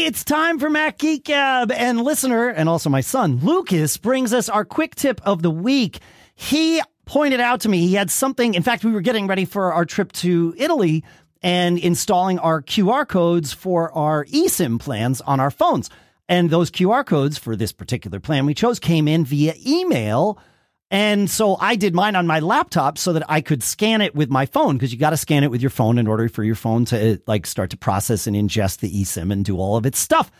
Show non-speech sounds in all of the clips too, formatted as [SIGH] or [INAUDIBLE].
It's time for Mac Geek Gab, and listener, and also my son Lucas brings us our quick tip of the week. He pointed out to me he had something. In fact, we were getting ready for our trip to Italy and installing our QR codes for our eSIM plans on our phones. And those QR codes for this particular plan we chose came in via email. And so I did mine on my laptop so that I could scan it with my phone because you got to scan it with your phone in order for your phone to like start to process and ingest the eSIM and do all of its stuff.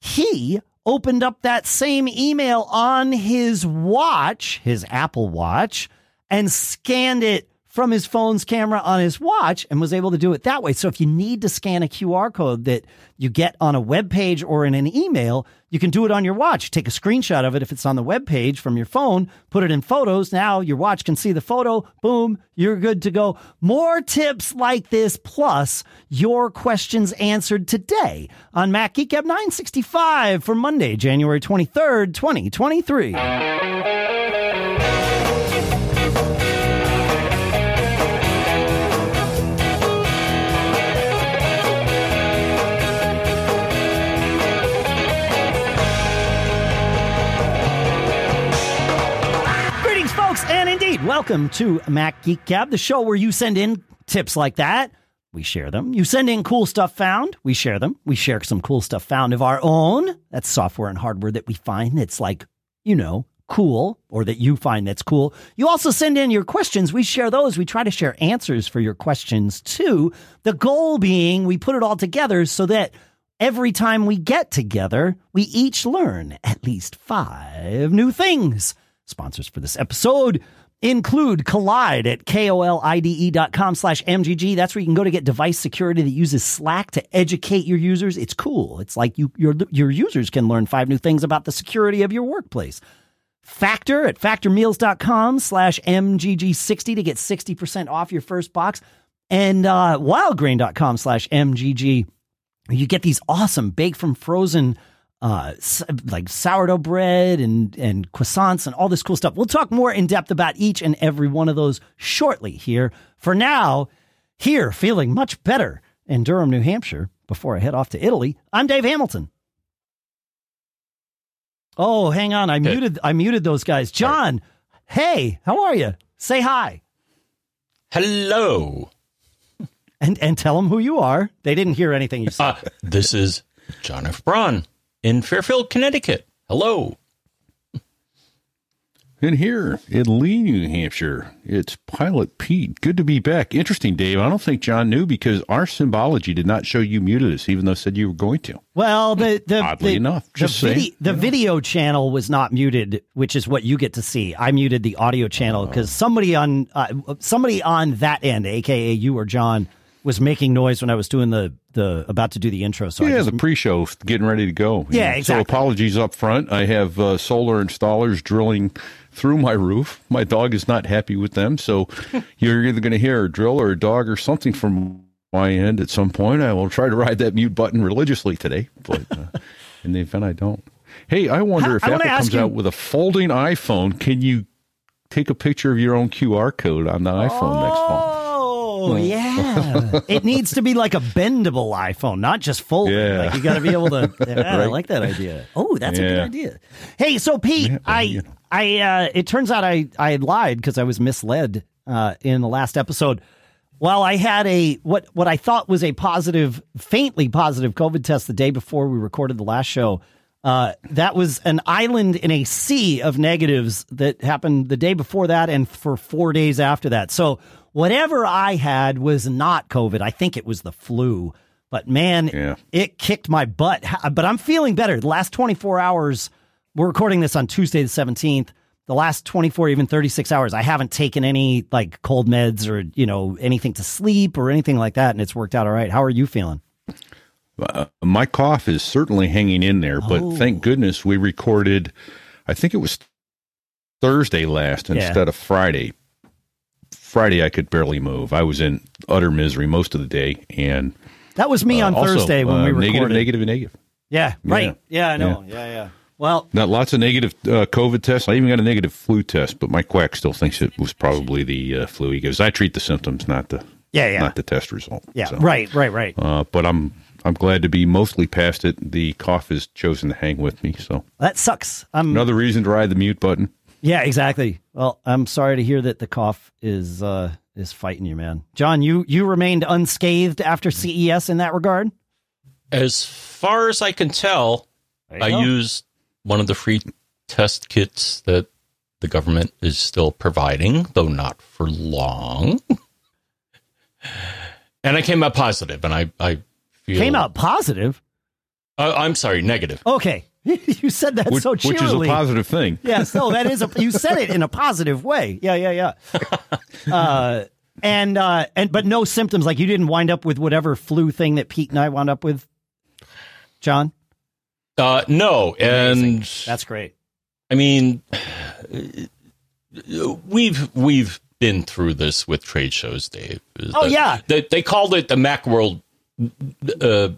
He opened up that same email on his watch, his Apple Watch, and scanned it from his phone's camera on his watch and was able to do it that way. So if you need to scan a QR code that you get on a web page or in an email, you can do it on your watch. Take a screenshot of it if it's on the web page from your phone, put it in photos. Now your watch can see the photo. Boom, you're good to go. More tips like this plus your questions answered today on Mac Geek Gab 965 for Monday, January 23rd, 2023. Indeed, welcome to Mac Geek Gab, the show where you send in tips like that. We share them. You send in cool stuff found. We share them. We share some cool stuff found of our own. That's software and hardware that we find that's like, you know, cool or that you find that's cool. You also send in your questions. We share those. We try to share answers for your questions too. The goal being we put it all together so that every time we get together, we each learn at least five new things. Sponsors for this episode include Kolide at kolide.com slash MGG. That's where you can go to get device security that uses Slack to educate your users. It's cool. It's like you, your, your users can learn five new things about the security of your workplace. Factor at factormeals.com slash MGG60 to get 60% off your first box. And uh, wildgrain.com slash MGG. You get these awesome baked from frozen uh, like sourdough bread and, and croissants and all this cool stuff. We'll talk more in depth about each and every one of those shortly here. For now, here, feeling much better in Durham, New Hampshire, before I head off to Italy, I'm Dave Hamilton. Oh, hang on. I Okay. muted I muted those guys. John, hey, how are you? Say hi. Hello. And and tell them who you are. They didn't hear anything you said. Uh, this is John F. Braun in Fairfield, Connecticut. Hello. And here in Lee, New Hampshire, it's Pilot Pete. Good to be back. Interesting, Dave. I don't think John knew because our symbology did not show you muted us, even though it said you were going to. Well, the the Oddly the, enough, just the, saying, vide- the video channel was not muted, which is what you get to see. I muted the audio channel because somebody on uh, somebody on that end, aka you or John, was making noise when I was doing the the about to do the intro. So I yeah, just, the pre-show getting ready to go. Yeah, know. exactly. So apologies up front. I have uh, solar installers drilling through my roof. My dog is not happy with them, so [LAUGHS] you're either going to hear a drill or a dog or something from my end at some point. I will try to ride that mute button religiously today, but uh, [LAUGHS] in the event I don't. Hey, I wonder How- if I Apple comes you- out with a folding iPhone, can you take a picture of your own QR code on the iPhone next fall? Oh yeah, it needs to be like a bendable iPhone, not just folding. Yeah. Like you got to be able to. [LAUGHS] Yeah, I like that idea. Oh, that's a good idea. Hey, so Pete, Yeah, I. I, uh, it turns out I, I lied because I was misled uh, in the last episode. While I had a what what I thought was a positive, faintly positive COVID test the day before we recorded the last show, uh, that was an island in a sea of negatives that happened the day before that and for four days after that. So whatever I had was not COVID. I think it was the flu. But man, Yeah. it kicked my butt. But I'm feeling better. The last 24 hours, we're recording this on Tuesday the 17th. The last 24, even 36 hours, I haven't taken any like cold meds or, you know, anything to sleep or anything like that. And it's worked out all right. How are you feeling? Uh, my cough is certainly hanging in there, but Oh. thank goodness we recorded. I think it was Thursday last Yeah. instead of Friday. Friday, I could barely move. I was in utter misery most of the day, and That was me uh, on also, Thursday when uh, we recorded. negative, negative, and negative. Yeah, right. Yeah, Yeah. I know. Yeah, yeah. Well, Got lots of negative uh, COVID tests. I even got a negative flu test, but my quack still thinks it was probably the uh, flu. He goes, "I treat the symptoms, not the yeah, yeah. not the test result." yeah, So, right, right, right. Uh, but I'm I'm glad to be mostly past it. The cough has chosen to hang with me, so That sucks. I'm another reason to ride the mute button. Yeah, exactly. Well, I'm sorry to hear that the cough is uh is fighting you, man. John, you you remained unscathed after CES in that regard. As far as I can tell, I go. used one of the free test kits that the government is still providing, though not for long. [LAUGHS] and I came out positive, and I, I feel came out positive. Uh, I'm sorry, negative. Okay, [LAUGHS] you said that Which, so which is a positive thing. [LAUGHS] Yes, no, that is a. You said it in a positive way. Yeah, yeah, yeah. [LAUGHS] Uh, and uh, and but no symptoms. Like you didn't wind up with whatever flu thing that Pete and I wound up with. John, Uh, no, and that's great. I mean, we've we've been through this with trade shows, Dave. Oh, The- yeah. they, they called it the MacWorld, uh,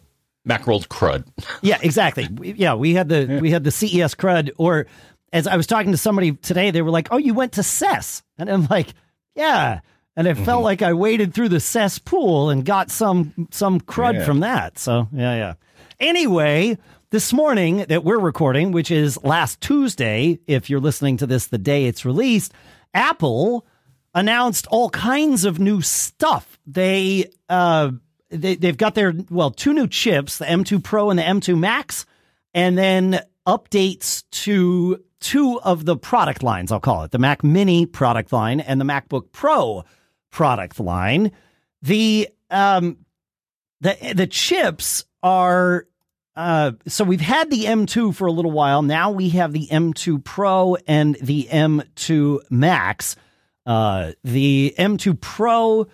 MacWorld crud. [LAUGHS] Yeah, exactly. Yeah, we had the we had the CES crud. Or as I was talking to somebody today, they were like, "Oh, you went to CES," and I'm like, "Yeah." And it felt like I waded through the CES pool and got some some crud Yeah. from that. So yeah, yeah. Anyway, this morning that we're recording, which is last Tuesday, if you're listening to this the day it's released, Apple announced all kinds of new stuff. They uh they they've got their well two new chips, the M2 Pro and the M2 Max, and then updates to two of the product lines. I'll call it the Mac Mini product line and the MacBook Pro product line. The um the the chips are uh, so we've had the M2 for a little while. Now we have the M2 Pro and the M2 Max. Uh, the M2 Pro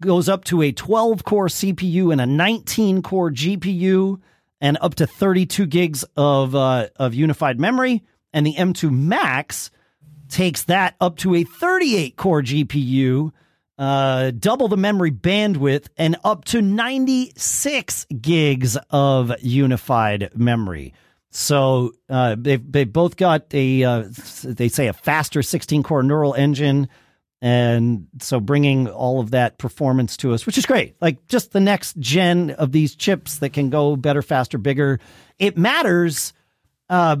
goes up to a 12 core CPU and a 19 core GPU and up to 32 gigs of uh, of unified memory. And the M2 Max takes that up to a 38 core GPU, uh, double the memory bandwidth, and up to 96 gigs of unified memory. So uh, they've they both got a uh, they say a faster 16 core neural engine, and so bringing all of that performance to us, which is great. Like just the next gen of these chips that can go better, faster, bigger. It matters uh,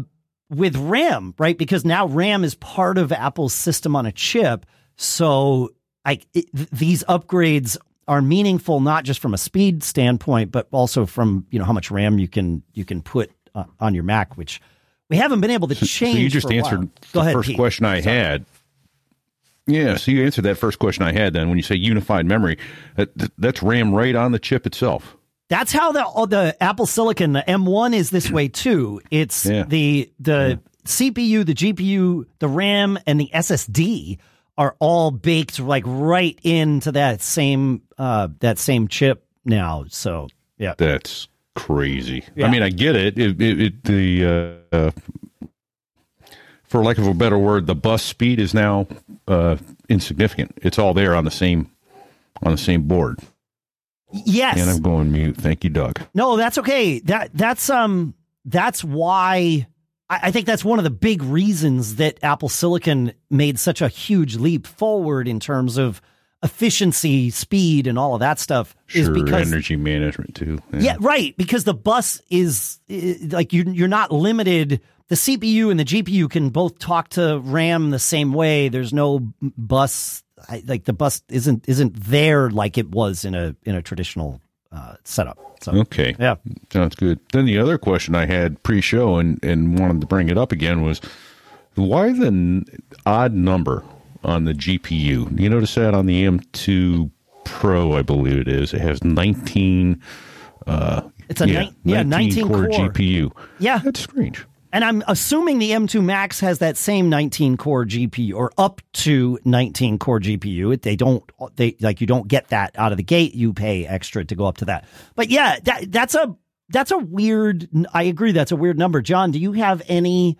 with RAM, right? Because now RAM is part of Apple's system on a chip. So I, it, th- these upgrades are meaningful not just from a speed standpoint, but also from you know how much RAM you can you can put uh, on your Mac, which we haven't been able to change. So you just answered the first Pete. question I had. Yeah, so you answered that first question I had. Then when you say unified memory, that, that's RAM right on the chip itself. That's how the the Apple Silicon, the M1 is this way too. It's Yeah. the the CPU, the GPU, the RAM, and the SSD are all baked like right into that same uh that same chip now. So yeah. That's crazy. Yeah. I mean, I get it. It, it, it the uh, uh, for lack of a better word, the bus speed is now uh, insignificant. It's all there on the same on the same board. Yes. And I'm going mute. Thank you, Doug. No, that's okay. That that's um that's why I, I think that's one of the big reasons that Apple Silicon made such a huge leap forward in terms of efficiency, speed, and all of that stuff. is Sure, because energy management too. yeah, right. Because the bus is like you you're not limited. The CPU and the GPU can both talk to RAM the same way. There's no bus I, like the bus isn't isn't there like it was in a in a traditional uh, setup. So Okay. yeah. Sounds good. Then the other question I had pre-show and, and wanted to bring it up again was why the n- odd number on the GPU? You notice that on the M2 Pro, I believe it is. It has 19. Uh, It's a nine- yeah, 19 core, core. GPU. Yeah. That's strange. And I'm assuming the M2 Max has that same 19 core GPU or up to 19 core GPU. They don't they like you don't get that out of the gate. You pay extra to go up to that. But yeah, that that's a that's a weird I agree that's a weird number. John, do you have any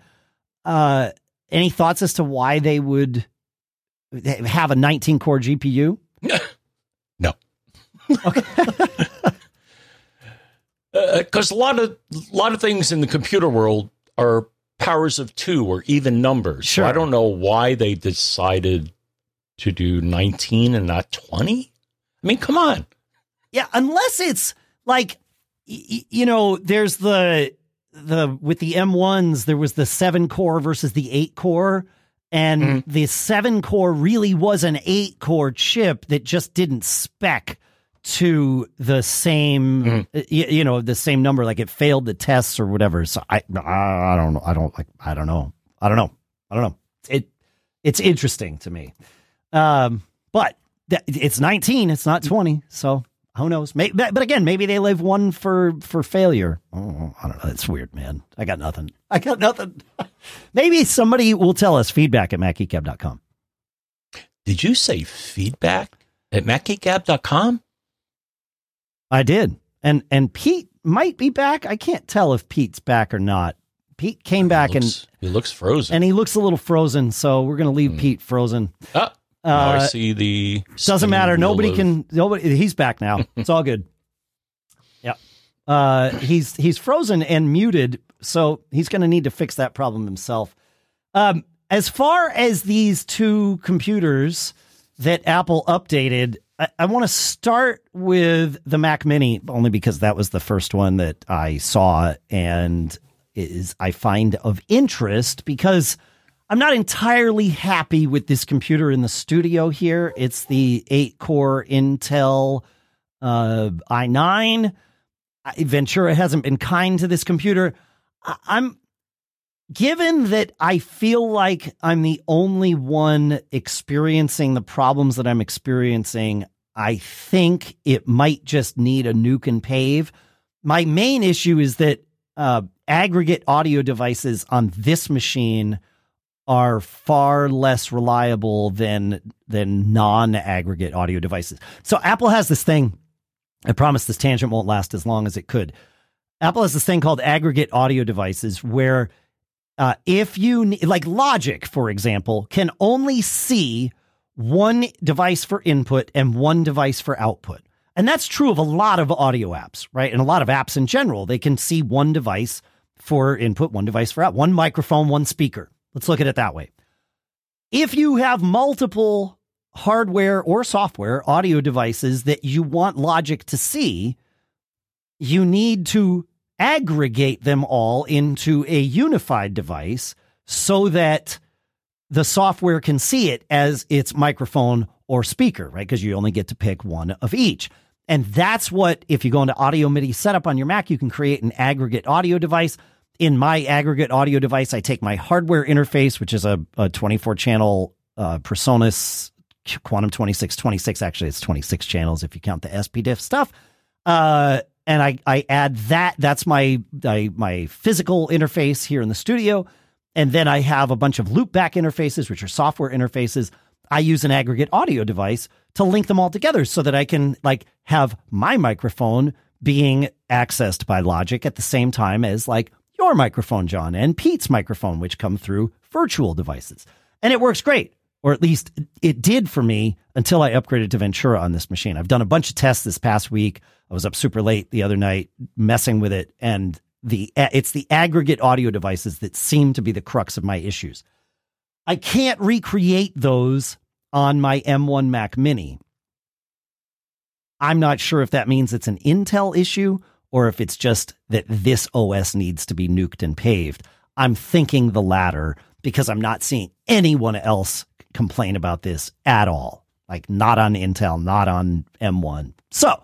uh any thoughts as to why they would have a 19 core GPU? [LAUGHS] No. Because [LAUGHS] a lot of a lot of things in the computer world are powers of two or even numbers. Sure. So I don't know why they decided to do 19 and not 20. I mean, come on. Yeah, unless it's like y- you know, there's the the with the M1s, there was the seven core versus the eight core. And Mhm. the seven core really was an eight core chip that just didn't spec to the same, Mhm. y- you, know, the same number. Like it failed the tests or whatever. So I, I, don't know. I don't like. I don't know. I don't know. I don't know. It, it's interesting to me. Um, but that, it's 19. It's not 20. So who knows? Maybe, but again, maybe they live one for for failure. Oh, I don't know. It's weird, man. I got nothing. I got nothing. [LAUGHS] maybe somebody will tell us feedback at macgeekgab.com. Did you say feedback at macgeekgab.com? I did, and and Pete might be back. I can't tell if Pete's back or not. Pete came back he looks, he looks frozen. and and he looks a little frozen, so we're gonna leave Hmm. Pete frozen. Ah, now I Uh, see the. Doesn't matter. Nobody of- can. Nobody. He's back now. [LAUGHS] It's all good. Yeah. Uh, he's he's frozen and muted, so he's going to need to fix that problem himself. Um, as far as these two computers that Apple updated, I, I want to start with the Mac Mini only because that was the first one that I saw and is I find of interest because I'm not entirely happy with this computer in the studio here. It's the eight core Intel uh, i9. Ventura hasn't been kind to this computer. I'm given that I feel like I'm the only one experiencing the problems that I'm experiencing. I think it might just need a nuke and pave. My main issue is that uh, aggregate audio devices on this machine are far less reliable than than non-aggregate audio devices. So Apple has this thing. I promise this tangent won't last as long as it could. Apple has this thing called aggregate audio devices where uh, if you like Logic, for example, can only see one device for input and one device for output. And that's true of a lot of audio apps, right? And a lot of apps in general. They can see one device for input, one device for out, one microphone, one speaker. Let's look at it that way. If you have multiple hardware or software audio devices that you want Logic to see, you need to aggregate them all into a unified device so that the software can see it as its microphone or speaker, right? Because you only get to pick one of each. And that's what, if you go into Audio MIDI setup on your Mac, you can create an aggregate audio device. In my aggregate audio device, I take my hardware interface, which is a, a 24 channel uh, Presonus Quantum 2626. Actually, it's 26 channels if you count the SPDIF stuff. Uh, and I, I add that. That's my, I, my physical interface here in the studio. And then I have a bunch of loopback interfaces, which are software interfaces. I use an aggregate audio device to link them all together so that I can like have my microphone being accessed by Logic at the same time as like your microphone, John, and Pete's microphone, which come through virtual devices. And it works great, or at least it did for me until I upgraded to Ventura on this machine. I've done a bunch of tests this past week. I was up super late the other night messing with it, and the it's the aggregate audio devices that seem to be the crux of my issues. I can't recreate those on my M1 Mac Mini. I'm not sure if that means it's an Intel issue or if it's just that this OS needs to be nuked and paved. I'm thinking the latter because I'm not seeing anyone else complain about this at all. Like, not on Intel, not on M1. So,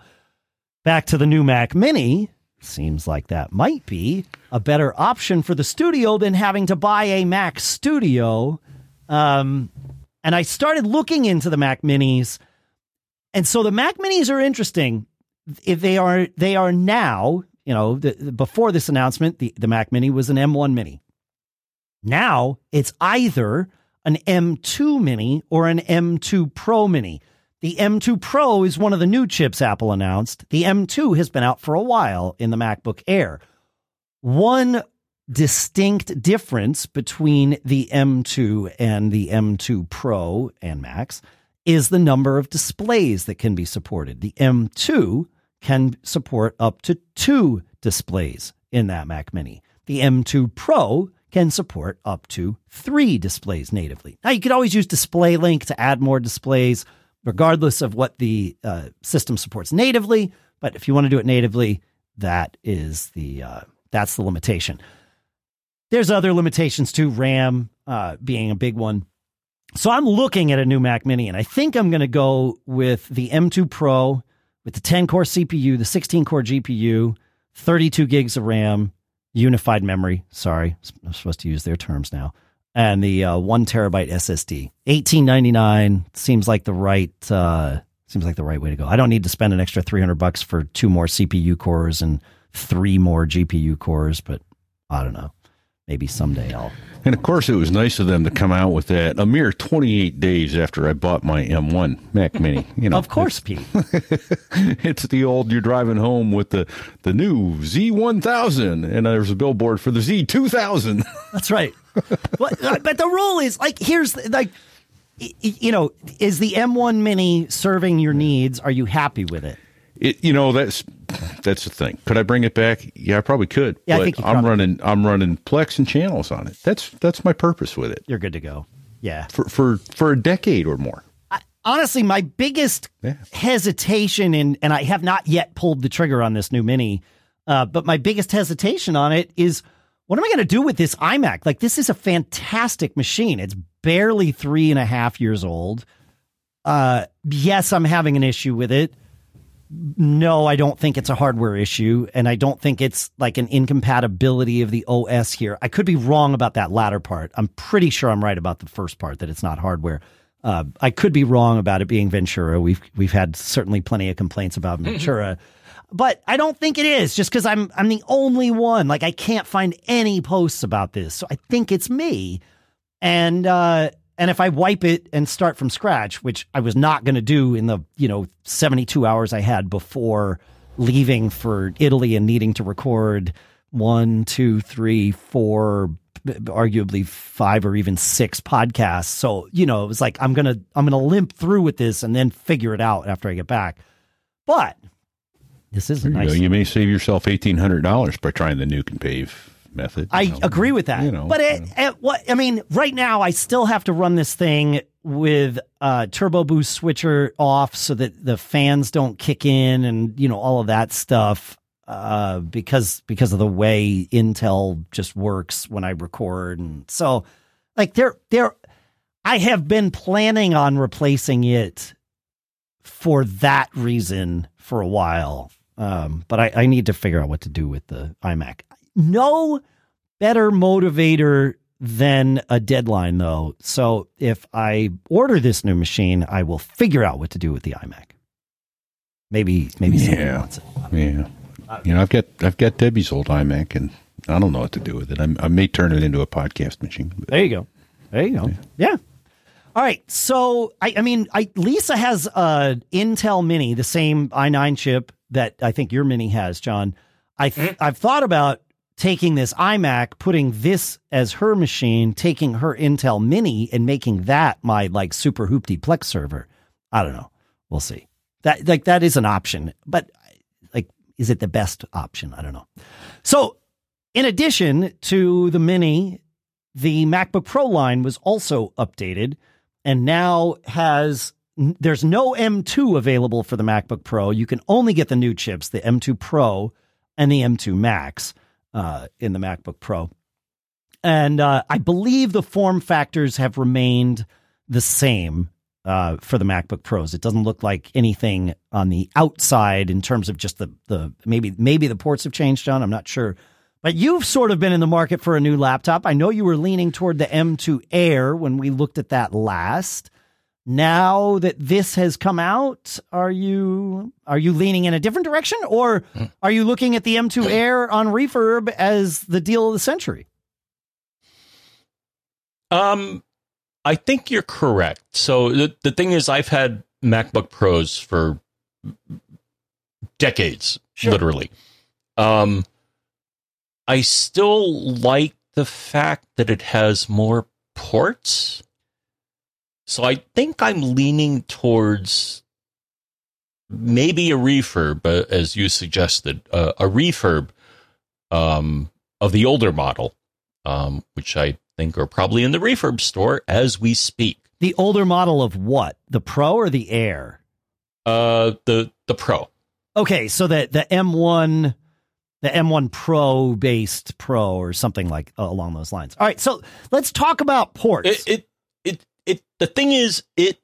back to the new Mac Mini. Seems like that might be a better option for the studio than having to buy a Mac Studio. Um, and I started looking into the Mac Minis, and so the Mac Minis are interesting. If they are, they are now. You know, the, before this announcement, the, the Mac Mini was an M1 Mini. Now it's either an M2 Mini or an M2 Pro Mini. The M2 Pro is one of the new chips Apple announced. The M2 has been out for a while in the MacBook Air. One distinct difference between the M2 and the M2 Pro and Max is the number of displays that can be supported. The M2 can support up to two displays in that Mac Mini. The M2 Pro can support up to three displays natively. Now, you could always use Display Link to add more displays, regardless of what the uh, system supports natively. But if you want to do it natively, that is the uh, that's the limitation. There's other limitations too, RAM uh, being a big one. So I'm looking at a new Mac Mini, and I think I'm going to go with the M2 Pro with the 10 core CPU, the 16 core GPU, 32 gigs of RAM, unified memory. Sorry, I'm supposed to use their terms now. And the uh, one terabyte SSD, 1899 seems like the right uh, seems like the right way to go. I don't need to spend an extra 300 bucks for two more CPU cores and three more GPU cores, but I don't know. Maybe someday I'll. And of course, it was nice of them to come out with that a mere 28 days after I bought my M1 Mac Mini. You know, [LAUGHS] of course, Pete. [LAUGHS] it's the old you're driving home with the the new Z1000, and there's a billboard for the Z2000. [LAUGHS] That's right. but, uh, but the rule is like here's like you know is the M1 Mini serving your needs? Are you happy with it? It, you know that's that's the thing. Could I bring it back? Yeah, I probably could. Yeah, but I think you I'm running I'm running Plex and channels on it. That's that's my purpose with it You're good to go. Yeah. for for for a decade or more. I, honestly, my biggest Yeah. hesitation, in, and I have not yet pulled the trigger on this new Mini, uh, but my biggest hesitation on it is what am I going to do with this iMac? Like, this is a fantastic machine. It's barely three and a half years old. Uh, yes, I'm having an issue with it. No, I don't think it's a hardware issue, and I don't think it's like an incompatibility of the OS here. I could be wrong about that latter part. I'm pretty sure I'm right about the first part that it's not hardware. Uh, I could be wrong about it being Ventura. We've we've had certainly plenty of complaints about Ventura, but I don't think it is. Just because I'm I'm the only one. Like I can't find any posts about this, so I think it's me. And uh, and if I wipe it and start from scratch, which I was not going to do in the you know 72 hours I had before leaving for Italy and needing to record one, two, three, four, arguably five or even six podcasts. So you know it was like I'm gonna I'm gonna limp through with this and then figure it out after I get back. But this is a You, know, nice. you may save yourself eighteen hundred dollars by trying the nuke and pave method. I know. agree with that. you know, but it, at what I mean, right now, I still have to run this thing with uh, turbo boost switcher off so that the fans don't kick in and you know all of that stuff uh, because because of the way Intel just works when I record and so like there there I have been planning on replacing it for that reason for a while. Um, but I, I need to figure out what to do with the iMac. No better motivator than a deadline, though. So if I order this new machine, I will figure out what to do with the iMac. Maybe maybe somebody Yeah. wants it. Yeah, you know, I've got I've got Debbie's old iMac, and I don't know what to do with it. I, I may turn it into a podcast machine. But There you go. There you go. Yeah. All right. So I, I mean, I Lisa has a Intel Mini, the same i9 chip that I think your Mini has, John. I th- I've thought about taking this iMac, putting this as her machine, taking her Intel Mini, and making that my like super hoopty Plex server. I don't know. We'll see. That like that is an option, but like, is it the best option? I don't know. So, in addition to the Mini, the MacBook Pro line was also updated and now has there's no M2 available for the MacBook Pro. You can only get the new chips, the M2 Pro and the M2 Max uh, in the MacBook Pro. And uh, I believe the form factors have remained the same uh, for the MacBook Pros. It doesn't look like anything on the outside in terms of just the the maybe maybe the ports have changed, John. I'm not sure. But you've sort of been in the market for a new laptop. I know you were leaning toward the M2 Air when we looked at that last. Now that this has come out, are you are you leaning in a different direction or are you looking at the M2 [CLEARS THROAT] Air on refurb as the deal of the century? Um, I think you're correct. So the the thing is, I've had MacBook Pros for decades, Sure. literally. Um, I still like the fact that it has more ports. So I think I'm leaning towards maybe a refurb, uh, as you suggested, uh, a refurb um, of the older model, um, which I think are probably in the refurb store as we speak. The older model of what? The Pro or the Air? Uh, the the Pro. Okay, so the the M1 the M1 Pro based Pro or something like uh, along those lines. All right, so let's talk about ports. It, it it the thing is it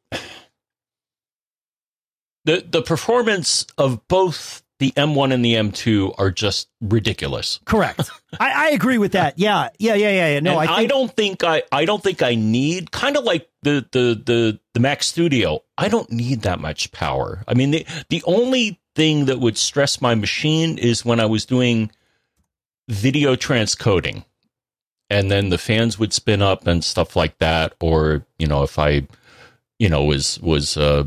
the the performance of both the M1 and the M2 are just ridiculous. Correct. I, I agree with that. Yeah, yeah, yeah, yeah. yeah. No, And I, I, don't think I I don't think I need kind of like the the the the Mac Studio. I don't need that much power. I mean the the only thing that would stress my machine is when I was doing video transcoding and then the fans would spin up and stuff like that or you know if I you know was was uh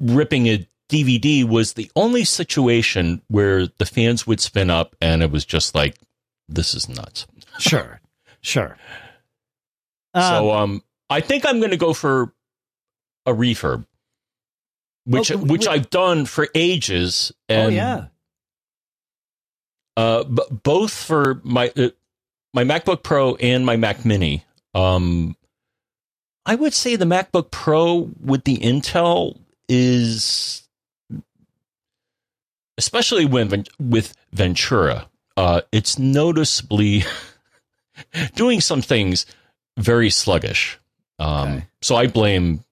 ripping a DVD was the only situation where the fans would spin up and it was just like this is nuts. Sure, sure. so Um, um I think I'm going to go for a refurb which Oh, which wh- I've done for ages oh and yeah, uh b- both for my uh, my MacBook Pro and my Mac Mini um I would say the MacBook Pro with the Intel is especially when with Ventura uh it's noticeably [LAUGHS] doing some things very sluggish um Okay. so I blame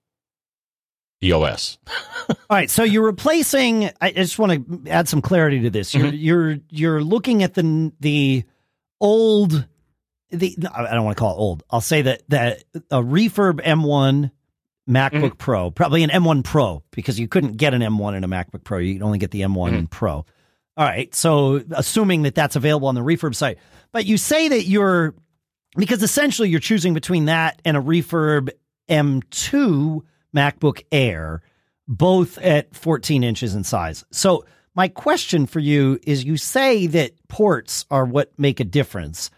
the OS [LAUGHS] All right, so you're replacing. I just want to add some clarity to this. You're Mm-hmm. you're you're looking at the the old. The I don't want to call it old. I'll say that that a refurb M1 MacBook Mm-hmm. Pro, probably an M1 Pro, because you couldn't get an M1 in a MacBook Pro. You could only get the M1 Mm-hmm. Pro. All right, so assuming that that's available on the refurb site, but you say that you're because essentially you're choosing between that and a refurb M2 MacBook Air, both at 14 inches in size. So, my question for you is you say that ports are what make a difference.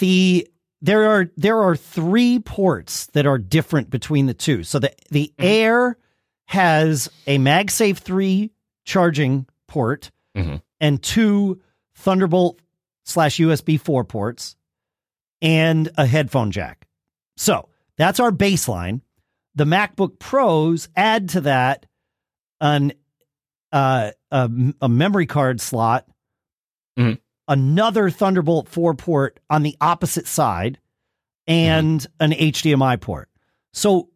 The there are there are three ports that are different between the two. So the the Air has a MagSafe 3 charging port Mhm. and two Thunderbolt slash USB 4 ports and a headphone jack. So that's our baseline. The MacBook Pros add to that an uh, a, a memory card slot, Mhm. another Thunderbolt 4 port on the opposite side, and an HDMI port. So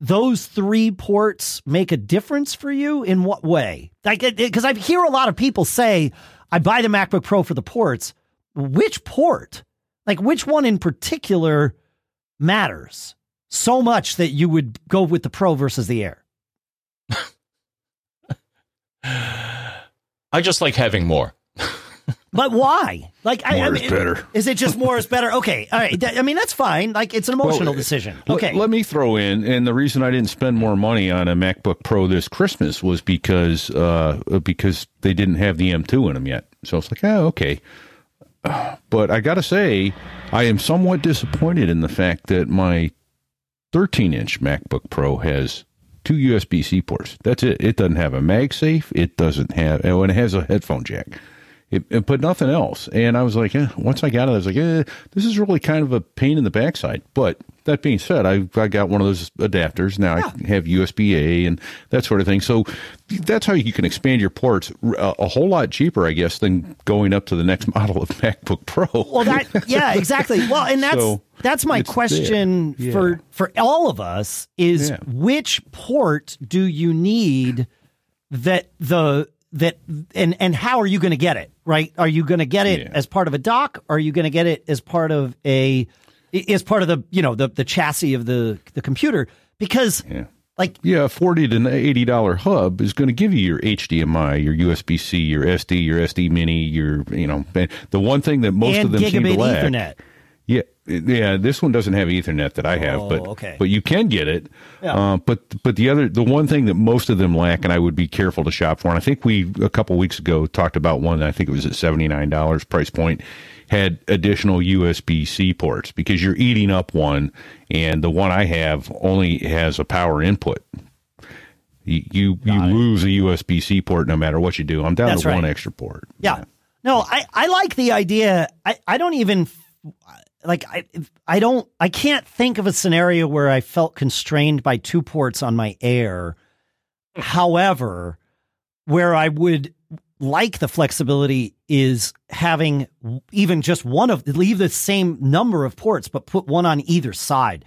those three ports make a difference for you in what way? Like, because I hear a lot of people say, "I buy the MacBook Pro for the ports." Which port? Like, which one in particular matters so much that you would go with the Pro versus the Air? I just like having more But why? Like, I, I More is mean, better. Is it just more is better? Okay, all right. I mean, that's fine. Like, it's an emotional Well, decision. Let- Okay, Let, me throw in, and the reason I didn't spend more money on a MacBook Pro this Christmas was because uh, because they didn't have the M2 in them yet. So it's like, oh, okay. But I got to say, I am somewhat disappointed in the fact that my 13 inch MacBook Pro has two USB C ports. That's it. It doesn't have a MagSafe. It doesn't have, oh, and it has a headphone jack. It, it, but nothing else. And I was like, eh, once I got it, I was like, eh, this is really kind of a pain in the backside. But that being said, I, I got one of those adapters. Now I have USB A and that sort of thing. So that's how you can expand your ports a, a whole lot cheaper, I guess, than going up to the next [LAUGHS] model of MacBook Pro. well, that yeah, exactly. Well, and that's So, that's my it's question there. for for all of us is Yeah. which port do you need that the that and and how are you going to get it right are you going to get it Yeah. as part of a dock are you going to get it as part of a as part of the you know the the chassis of the the computer because Yeah. like Yeah, a forty to eighty dollar hub is going to give you your HDMI, your USB C, your SD, your SD Mini, your you know the one thing that most of them seem to lack. ethernet Yeah, yeah. This one doesn't have Ethernet that I have, Oh, but okay. but you can get it. Yeah. Uh, but but the other the one thing that most of them lack, and I would be careful to shop for. And I think we a couple weeks ago talked about one. That I think it was at seventy nine dollars price point. Had additional USB C ports because you're eating up one, and the one I have only has a power input. You you, you lose a USB C port no matter what you do. I'm down That's to right. one extra port. Yeah. No, I, I like the idea. I, I don't even like I I don't I can't think of a scenario where I felt constrained by two ports on my air. However, where I would like the flexibility is having even just one of leave the same number of ports, but put one on either side.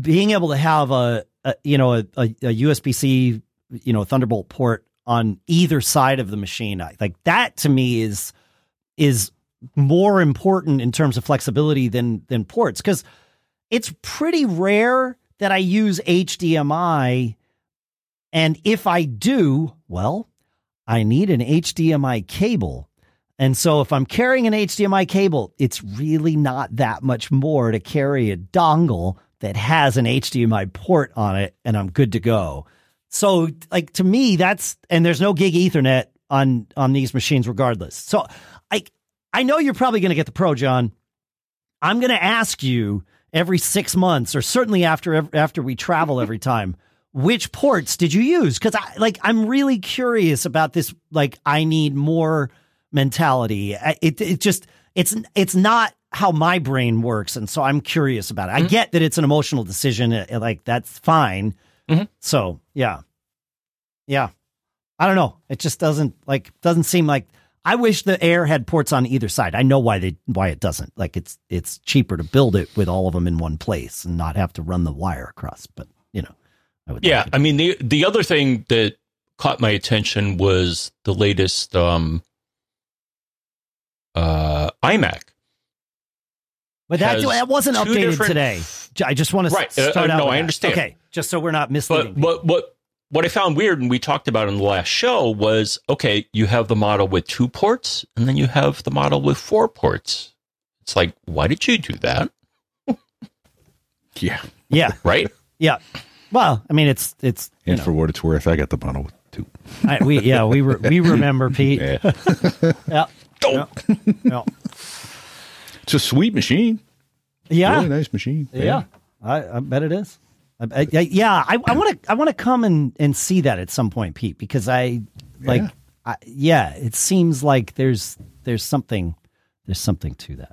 Being able to have a, a you know a, a, a USB C you know Thunderbolt port on either side of the machine, like that to me is is more important in terms of flexibility than than ports because it's pretty rare that I use HDMI. And if I do, well, I need an HDMI cable. And so if I'm carrying an HDMI cable, it's really not that much more to carry a dongle that has an HDMI port on it and I'm good to go. So like to me that's and there's no gig ethernet on on these machines regardless. So I know you're probably going to get the pro John. I'm going to ask you every 6 months or certainly after after we travel every [LAUGHS] time which ports did you use? Because I like I'm really curious about this. Like I need more mentality. It it just it's it's not how my brain works, and so I'm curious about it. Mm-hmm. I get that it's an emotional decision. Uh, like that's fine. Mm-hmm. So yeah, yeah. I don't know. It just doesn't like doesn't seem like. I wish the Air had ports on either side. I know why they why it doesn't. Like it's it's cheaper to build it with all of them in one place and not have to run the wire across. But you know. I would. yeah, I mean the the other thing that caught my attention was the latest um, uh, iMac. But that, that wasn't updated today. I just want to right. start uh, uh, out. No, I understand. Okay, just so we're not misleading. But, but what what I found weird, and we talked about in the last show, was okay. You have the model with two ports, and then you have the model with four ports. It's like, why did you do that? [LAUGHS] yeah. Yeah. Right. Yeah. Well, I mean, it's it's. And know. for what it's worth, I got the model with two. I, we yeah we re, we [LAUGHS] remember Pete. [LAUGHS] Yeah. yeah. yeah. yeah. It's a sweet machine. Yeah. Really nice machine. Yeah. yeah. I, I bet it is. Uh, uh, I, I, yeah, I want to I want to come and, and see that at some point, Pete, because I like yeah. yeah, it seems like there's there's something there's something to that.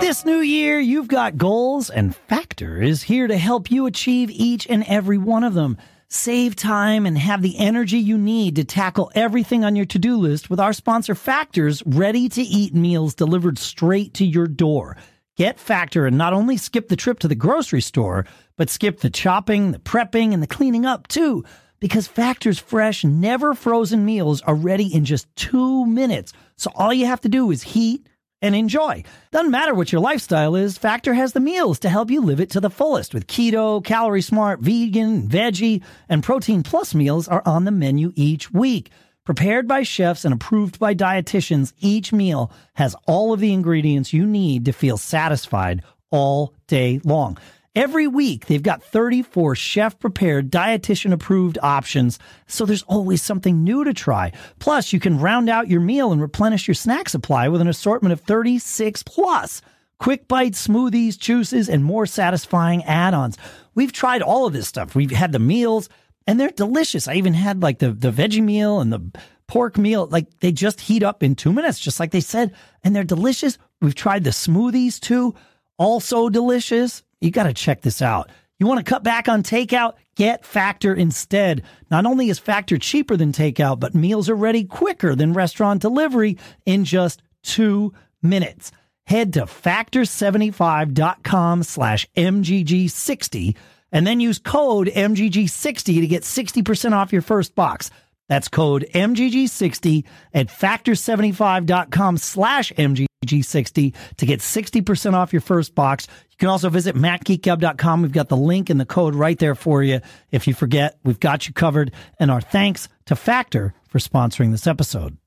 This new year, you've got goals, and Factor is here to help you achieve each and every one of them. Save time and have the energy you need to tackle everything on your to do list with our sponsor Factor's ready to eat meals delivered straight to your door. Get Factor and not only skip the trip to the grocery store, but skip the chopping, the prepping, and the cleaning up too. Because Factor's fresh, never frozen meals are ready in just two minutes. So all you have to do is heat, and enjoy. Doesn't matter what your lifestyle is, Factor has the meals to help you live it to the fullest with keto, calorie smart, vegan, veggie, and protein plus meals are on the menu each week. Prepared by chefs and approved by dietitians, each meal has all of the ingredients you need to feel satisfied all day long. Every week, they've got 34 chef prepared, dietitian approved options, so there's always something new to try. Plus, you can round out your meal and replenish your snack supply with an assortment of 36 plus quick bites, smoothies, juices, and more satisfying add ons. We've tried all of this stuff. We've had the meals, and they're delicious. I even had like the, the veggie meal and the pork meal. Like they just heat up in two minutes, just like they said, and they're delicious. We've tried the smoothies too, also delicious. You got to check this out. You want to cut back on takeout? Get Factor instead. Not only is Factor cheaper than takeout, but meals are ready quicker than restaurant delivery in just two minutes. Head to factor75.com slash MGG60 and then use code MGG60 to get 60% off your first box. That's code MGG60 at factor75.com slash MGG60 to get 60% off your first box. You can also visit MacGeekGab.com. We've got the link and the code right there for you. If you forget, we've got you covered. And our thanks to Factor for sponsoring this episode.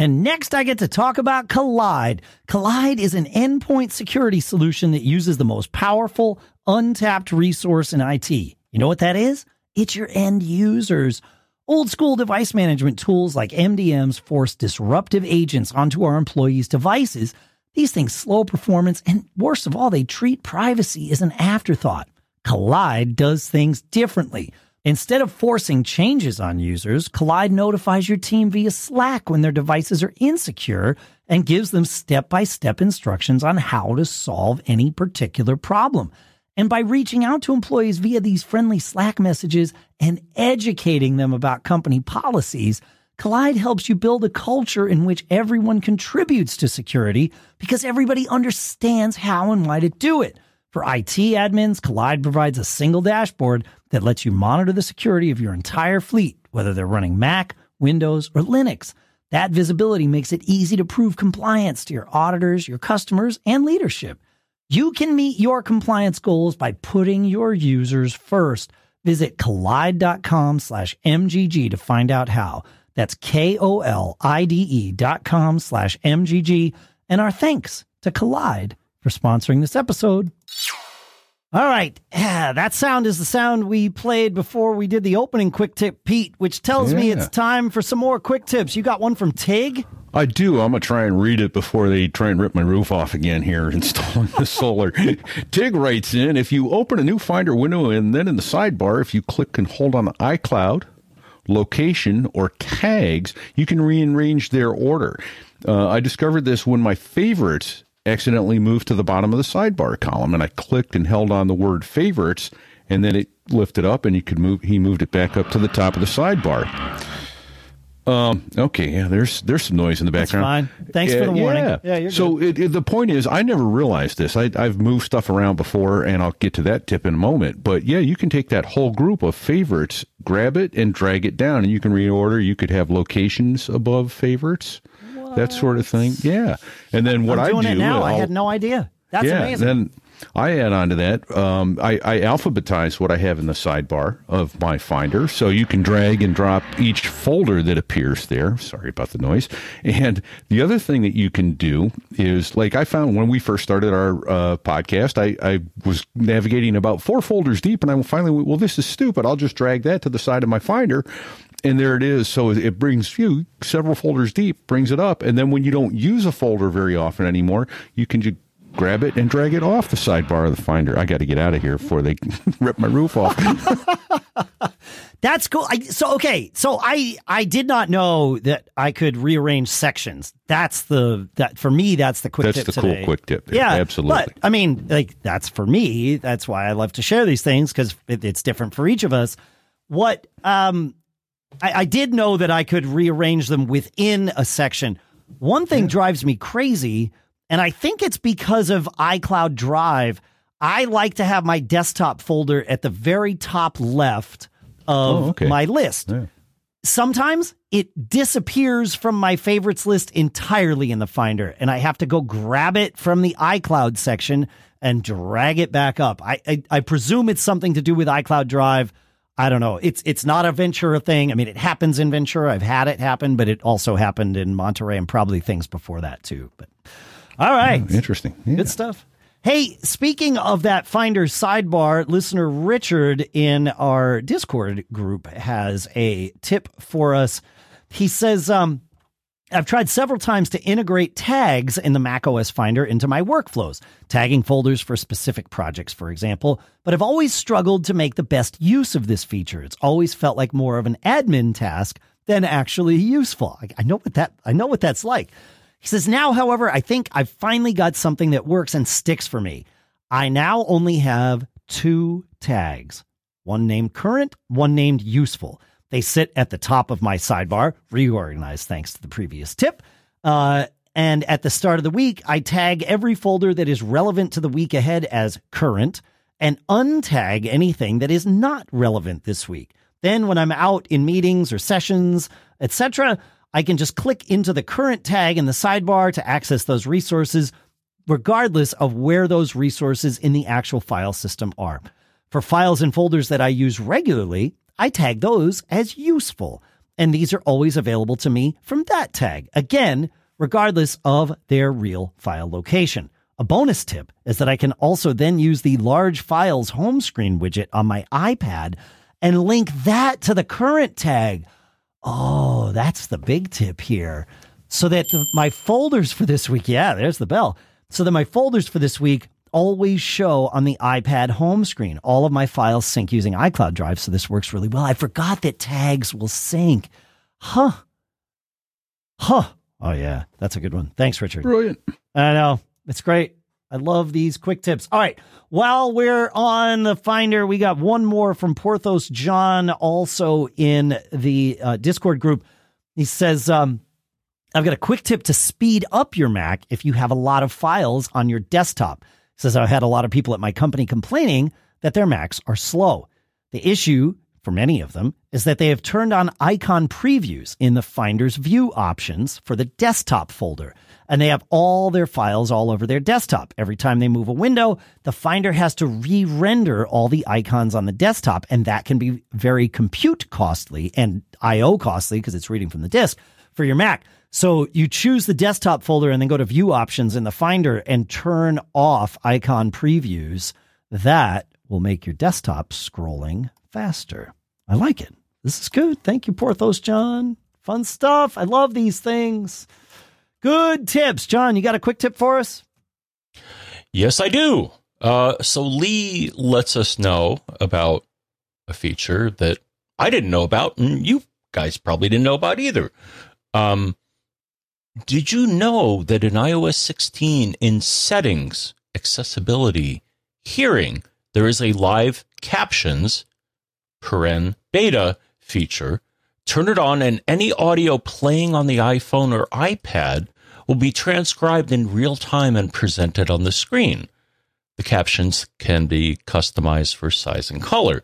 And next, I get to talk about Kolide. Kolide is an endpoint security solution that uses the most powerful, untapped resource in IT. You know what that is? It's your end users. Old school device management tools like MDMs force disruptive agents onto our employees' devices. These things slow performance, and worst of all, they treat privacy as an afterthought. Kolide does things differently. Instead of forcing changes on users, Kolide notifies your team via Slack when their devices are insecure and gives them step by step instructions on how to solve any particular problem. And by reaching out to employees via these friendly Slack messages and educating them about company policies, Kolide helps you build a culture in which everyone contributes to security because everybody understands how and why to do it. For IT admins, Kolide provides a single dashboard that lets you monitor the security of your entire fleet, whether they're running Mac, Windows, or Linux. That visibility makes it easy to prove compliance to your auditors, your customers, and leadership. You can meet your compliance goals by putting your users first. Visit kolide.com slash MGG to find out how. That's K-O-L-I-D-E dot com slash MGG. And our thanks to Kolide for sponsoring this episode. All right. Yeah, [SIGHS] that sound is the sound we played before we did the opening quick tip, Pete, which tells me it's time for some more quick tips. You got one from Tig? I do. I'm gonna try and read it before they try and rip my roof off again here, [LAUGHS] installing the solar. [LAUGHS] Tig writes in: If you open a new Finder window and then in the sidebar, if you click and hold on iCloud, location, or tags, you can rearrange their order. Uh, I discovered this when my favorites accidentally moved to the bottom of the sidebar column, and I clicked and held on the word favorites, and then it lifted up, and you could move. He moved it back up to the top of the sidebar. Um. Okay. Yeah. There's there's some noise in the That's background. fine. Thanks for the warning. Yeah. Yeah, you're so it, it, the point is, I never realized this. I, I've moved stuff around before, and I'll get to that tip in a moment. But yeah, you can take that whole group of favorites, grab it, and drag it down, and you can reorder. You could have locations above favorites, that sort of thing. Yeah. And then what I'm doing I do, it now. I I'll- had no idea. That's yeah, amazing. Then I add on to that. Um, I, I alphabetize what I have in the sidebar of my Finder, so you can drag and drop each folder that appears there. Sorry about the noise. And the other thing that you can do is, like I found when we first started our uh, podcast, I, I was navigating about four folders deep, and I finally went, well, this is stupid. I'll just drag that to the side of my Finder. And there it is. So it brings you several folders deep, brings it up. And then when you don't use a folder very often anymore, you can just grab it and drag it off the sidebar of the Finder. I got to get out of here before they [LAUGHS] rip my roof off. [LAUGHS] That's cool. I, so okay, so I I did not know that I could rearrange sections. That's the that for me. That's the quick That's tip the today. cool quick tip. there. Yeah, absolutely. But I mean, like that's for me. That's why I love to share these things because it, it's different for each of us. What um, I, I did know that I could rearrange them within a section. One thing drives me crazy, and I think it's because of iCloud Drive. I like to have my desktop folder at the very top left of Oh, okay. my list. Yeah. Sometimes it disappears from my favorites list entirely in the Finder, and I have to go grab it from the iCloud section and drag it back up. I, I, I presume it's something to do with iCloud Drive. I don't know. It's it's not a Ventura thing. I mean, it happens in Ventura. I've had it happen, but it also happened in Monterey and probably things before that too. But all right, Interesting. Yeah. Good stuff. Hey, speaking of that Finder sidebar, listener Richard in our Discord group has a tip for us. He says, um, I've tried several times to integrate tags in the macOS Finder into my workflows, tagging folders for specific projects, for example, but I've always struggled to make the best use of this feature. It's always felt like more of an admin task than actually useful. I, I know what that I know what that's like. He says, now, however, I think I've finally got something that works and sticks for me. I now only have two tags, one named current, one named useful. They sit at the top of my sidebar, reorganized thanks to the previous tip. Uh, and at the start of the week, I tag every folder that is relevant to the week ahead as current and untag anything that is not relevant this week. Then when I'm out in meetings or sessions, etc., I can just click into the current tag in the sidebar to access those resources, regardless of where those resources in the actual file system are. For files and folders that I use regularly, I tag those as useful, and these are always available to me from that tag, again, regardless of their real file location. A bonus tip is that I can also then use the large files home screen widget on my iPad and link that to the current tag. Oh, that's the big tip here. So that my folders for this week, yeah, there's the bell. So that my folders for this week always show on the iPad home screen. All of my files sync using iCloud Drive, so this works really well. I forgot that tags will sync. Huh. Huh. Oh, yeah, that's a good one. Thanks, Richard. Brilliant. I know. It's great. I love these quick tips. All right. While we're on the Finder, we got one more from Porthos John, also in the uh, Discord group. He says, um, I've got a quick tip to speed up your Mac if you have a lot of files on your desktop. Says, I've had a lot of people at my company complaining that their Macs are slow. The issue for many of them is that they have turned on icon previews in the Finder's View options for the desktop folder. And they have all their files all over their desktop. Every time they move a window, the Finder has to re render all the icons on the desktop. And that can be very compute costly and IO costly because it's reading from the disk for your Mac. So you choose the desktop folder and then go to view options in the Finder and turn off icon previews. That will make your desktop scrolling faster. I like it. This is good. Thank you, Porthos John. Fun stuff. I love these things. Good tips. John, you got a quick tip for us? Yes, I do. Uh, so Lee lets us know about a feature that I didn't know about, and you guys probably didn't know about either. Um, did you know that in iOS 16, in settings, accessibility, hearing, there is a live captions paren beta feature. Turn it on, and any audio playing on the iPhone or iPad will be transcribed in real time and presented on the screen. The captions can be customized for size and color.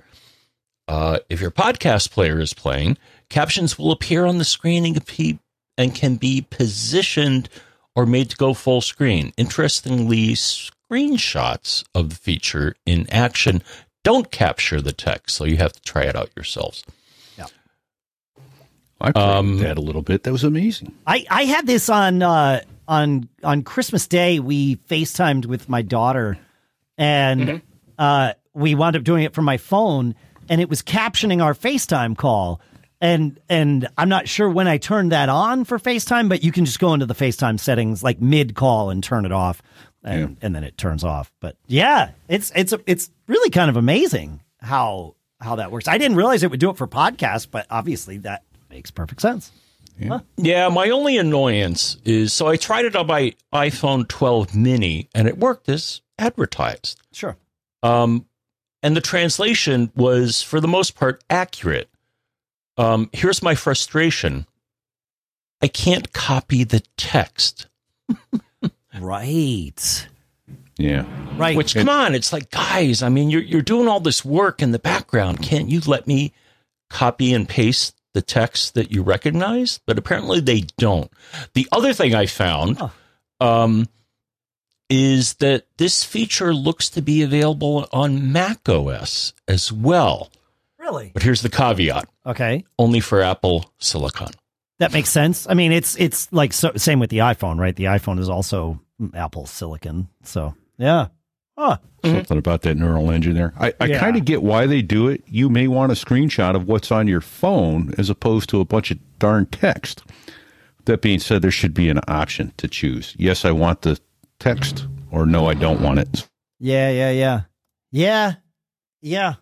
Uh, if your podcast player is playing, captions will appear on the screen and can, be, and can be positioned or made to go full screen. Interestingly, screenshots of the feature in action don't capture the text, so you have to try it out yourselves. Yeah, I played um, that a little bit. That was amazing. I I had this on uh, on on Christmas Day. We FaceTimed with my daughter, and mm-hmm. uh, we wound up doing it from my phone, and it was captioning our FaceTime call. And and I'm not sure when I turned that on for FaceTime, but you can just go into the FaceTime settings like mid call and turn it off and, yeah. and then it turns off. But yeah, it's it's it's really kind of amazing how how that works. I didn't realize it would do it for podcasts, but obviously that makes perfect sense. Yeah. Huh? yeah, my only annoyance is so I tried it on my iPhone 12 mini and it worked as advertised. Sure. Um, and the translation was for the most part accurate. Um, here's my frustration. I can't copy the text. [LAUGHS] Right. Yeah. Right. Which come on, it's like guys, I mean you're you're doing all this work in the background. Can't you let me copy and paste the text that you recognize? But apparently they don't. The other thing I found oh. um, is that this feature looks to be available on Mac OS as well. Really? But here's the caveat. Okay. Only for Apple Silicon. That makes sense. I mean, it's it's like so, same with the iPhone, right? The iPhone is also Apple Silicon. So yeah. Huh. Mm-hmm. Something about that neural engine there. I, I yeah. kind of get why they do it. You may want a screenshot of what's on your phone as opposed to a bunch of darn text. That being said, there should be an option to choose. Yes, I want the text, or no, I don't want it. Yeah, yeah, yeah, yeah, yeah.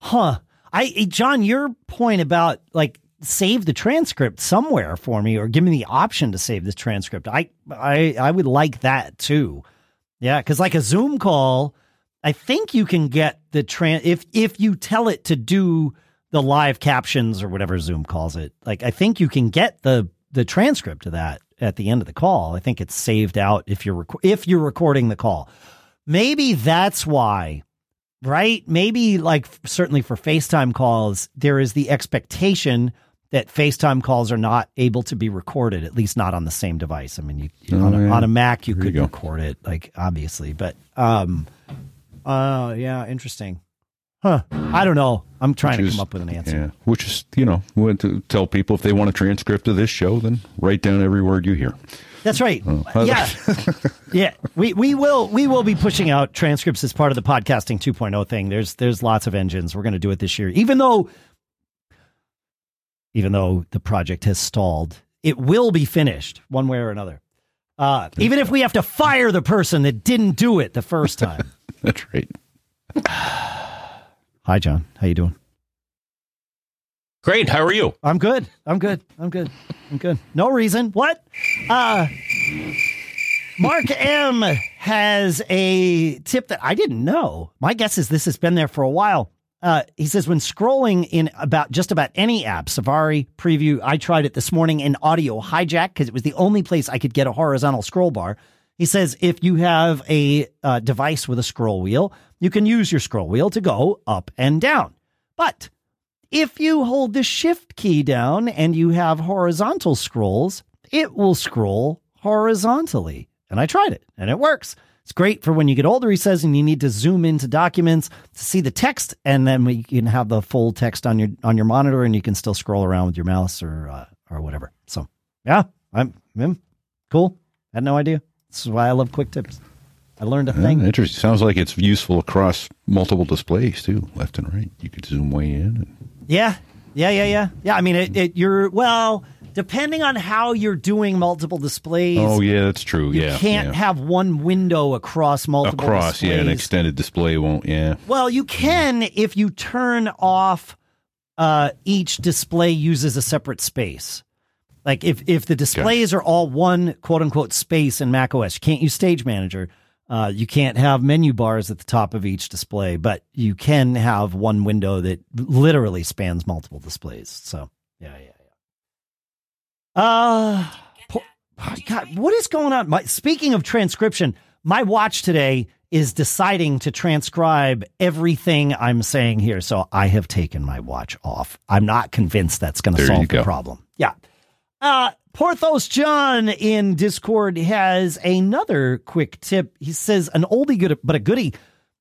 Huh. I, John, your point about like save the transcript somewhere for me or give me the option to save this transcript. I I I would like that too. Yeah, cuz like a Zoom call, I think you can get the trans, if if you tell it to do the live captions or whatever Zoom calls it. Like I think you can get the the transcript of that at the end of the call. I think it's saved out if you're rec- if you're recording the call. Maybe that's why right? Maybe like certainly for FaceTime calls, there is the expectation that FaceTime calls are not able to be recorded, at least not on the same device. I mean, you, oh, on, a, yeah. on, a, Mac you could you record it, like obviously, but um, uh, yeah, interesting. Huh? I don't know. I'm trying to come up with an answer. Yeah, which is you know, to tell people if they want a transcript of this show, then write down every word you hear. That's right. Oh. Yeah, [LAUGHS] yeah. We we will we will be pushing out transcripts as part of the podcasting 2.0 thing. There's there's lots of engines. We're going to do it this year, even though even though the project has stalled. It will be finished one way or another. Uh, even if we have to fire the person that didn't do it the first time. [LAUGHS] That's right. [SIGHS] [SIGHS] [SIGHS] Hi, John. How you doing? Great. How are you? I'm good. I'm good. I'm good. I'm good. No reason. What? Uh, Mark M has a tip that I didn't know. My guess is this has been there for a while. uh, he says when scrolling in about just about any app, Safari, Preview, I tried it this morning in Audio Hijack because it was the only place I could get a horizontal scroll bar. He says if you have a uh, device with a scroll wheel, you can use your scroll wheel to go up and down. But if you hold the shift key down and you have horizontal scrolls, it will scroll horizontally. And I tried it and it works. It's great for when you get older, he says, and you need to zoom into documents to see the text, and then we can have the full text on your on your monitor, and you can still scroll around with your mouse or uh, or whatever. So, yeah, I'm, I'm cool. I Had no idea. This is why I love quick tips. I learned a thing. interesting. Sounds like it's useful across multiple displays too, left and right. You could zoom way in. And... Yeah, yeah, yeah, yeah, yeah. I mean, it, it you're well depending on how you're doing multiple displays. Oh yeah, that's true. You yeah, can't yeah. have one window across multiple across. displays. Yeah, an extended display won't. Yeah. Well, you can if you turn off uh, each display uses a separate space. Like if if the displays are all one quote unquote space in macOS, you can't use Stage Manager. Uh, you can't have menu bars at the top of each display, but you can have one window that literally spans multiple displays. So yeah, yeah, yeah. Uh, po- oh, God, what is going on? My, speaking of transcription, my watch today is deciding to transcribe everything I'm saying here. So I have taken my watch off. I'm not convinced that's going to solve the go. problem. Yeah. Uh, Porthos John in Discord has another quick tip. He says, an oldie good, but a goodie.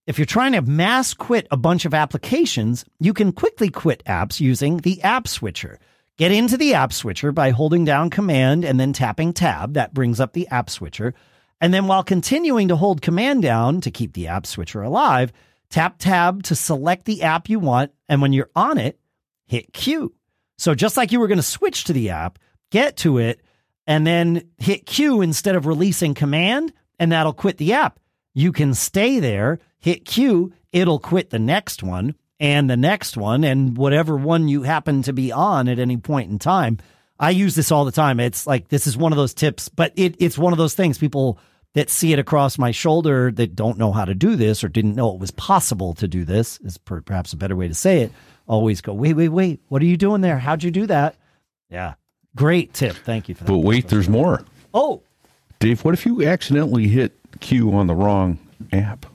If you're trying to mass quit a bunch of applications, you can quickly quit apps using the app switcher. Get into the app switcher by holding down command and then tapping tab. That brings up the app switcher. And then while continuing to hold command down to keep the app switcher alive, tap tab to select the app you want. And when you're on it, hit Q. So just like you were going to switch to the app, get to it and then hit Q instead of releasing command, and that'll quit the app. You can stay there, hit Q, it'll quit the next one and the next one and whatever one you happen to be on at any point in time. I use this all the time. It's like this is one of those tips, but it, it's one of those things people that see it across my shoulder that don't know how to do this or didn't know it was possible to do this is per- perhaps a better way to say it. Always go, wait, wait, wait. What are you doing there? How'd you do that? Yeah. Great tip. Thank you for that. But wait, there's more. Oh, Dave, what if you accidentally hit Q on the wrong app?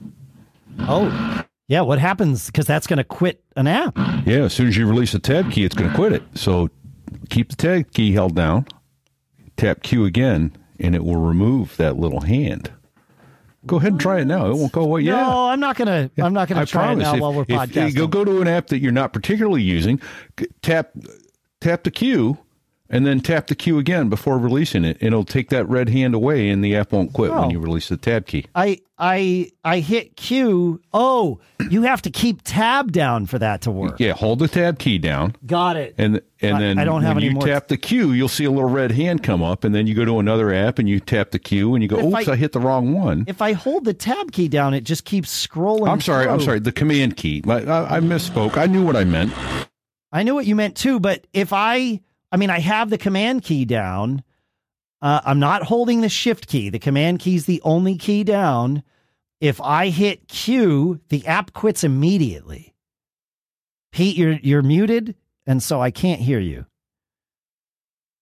oh. Yeah. What happens? Because that's going to quit an app. Yeah, as soon as you release the tab key, it's going to quit it. So keep the tab key held down, tap Q again, and it will remove that little hand. Go ahead and try it now. It won't go away. Yeah. No, I'm not going to. I'm not going I to try it now if, while we're podcasting. go go to an app that you're not particularly using, tap tap the Q, and then tap the Q again before releasing it. It'll take that red hand away, and the app won't quit Oh. when you release the tab key. I I I hit Q. Oh, you have to keep tab down for that to work. Yeah, hold the tab key down, Got it. and and I- then I don't have when any you more- tap the Q, you'll see a little red hand come up, and then you go to another app and you tap the Q, and you go, "Oops, I- I, hit the wrong one." if I hold the tab key down, it just keeps scrolling. I'm sorry. I'm sorry. The command key. I, I misspoke. I knew what I meant. I knew what you meant too, but if I, I mean, I have the command key down. Uh, I'm not holding the shift key. The command key is the only key down. If I hit Q, the app quits immediately. Pete, you're you're muted, and so I can't hear you.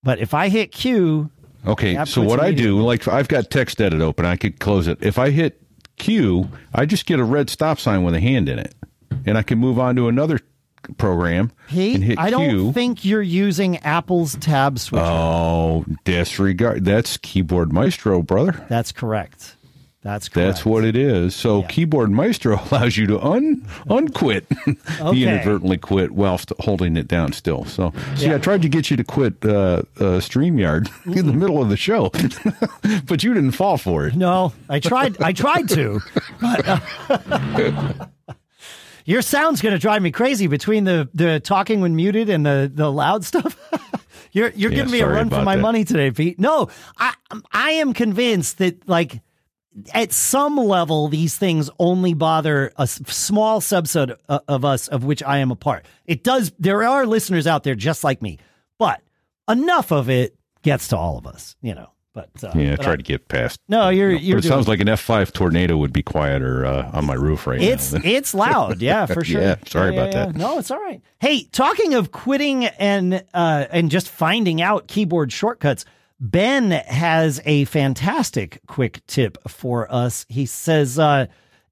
But if I hit Q, Okay, so what I do, like I've got text edit open, I could close it. If I hit Q, I just get a red stop sign with a hand in it, and I can move on to another program and Pete, hit I don't Q. think you're using Apple's tab switcher. oh, disregard. That's Keyboard Maestro, brother. That's correct. That's correct. That's what it is. So Yeah. Keyboard Maestro [LAUGHS] allows you to un unquit [LAUGHS] Okay. the inadvertently quit whilst holding it down still. So see, Yeah. I tried to get you to quit uh, uh, Streamyard [LAUGHS] in the middle of the show, but you didn't fall for it. No, I tried. I tried to. But, uh, your sound's going to drive me crazy between the the talking when muted and the the loud stuff. [LAUGHS] you're you're Yeah, giving me a run for my that. money today, Pete. No, I I am convinced that like at some level these things only bother a small subset o- of us of which I am a part. It does. There are listeners out there just like me, but enough of it gets to all of us. You know. But uh, Yeah, but try I- to get past. No, you're you know, you're it sounds like an F five tornado would be quieter uh, on my roof right It's now. it's [LAUGHS] it's loud, yeah, [LAUGHS] for sure. Yeah, sorry Yeah, about yeah, that. No, it's all right. Hey, talking of quitting and uh, and just finding out keyboard shortcuts, Ben has a fantastic quick tip for us. He says uh,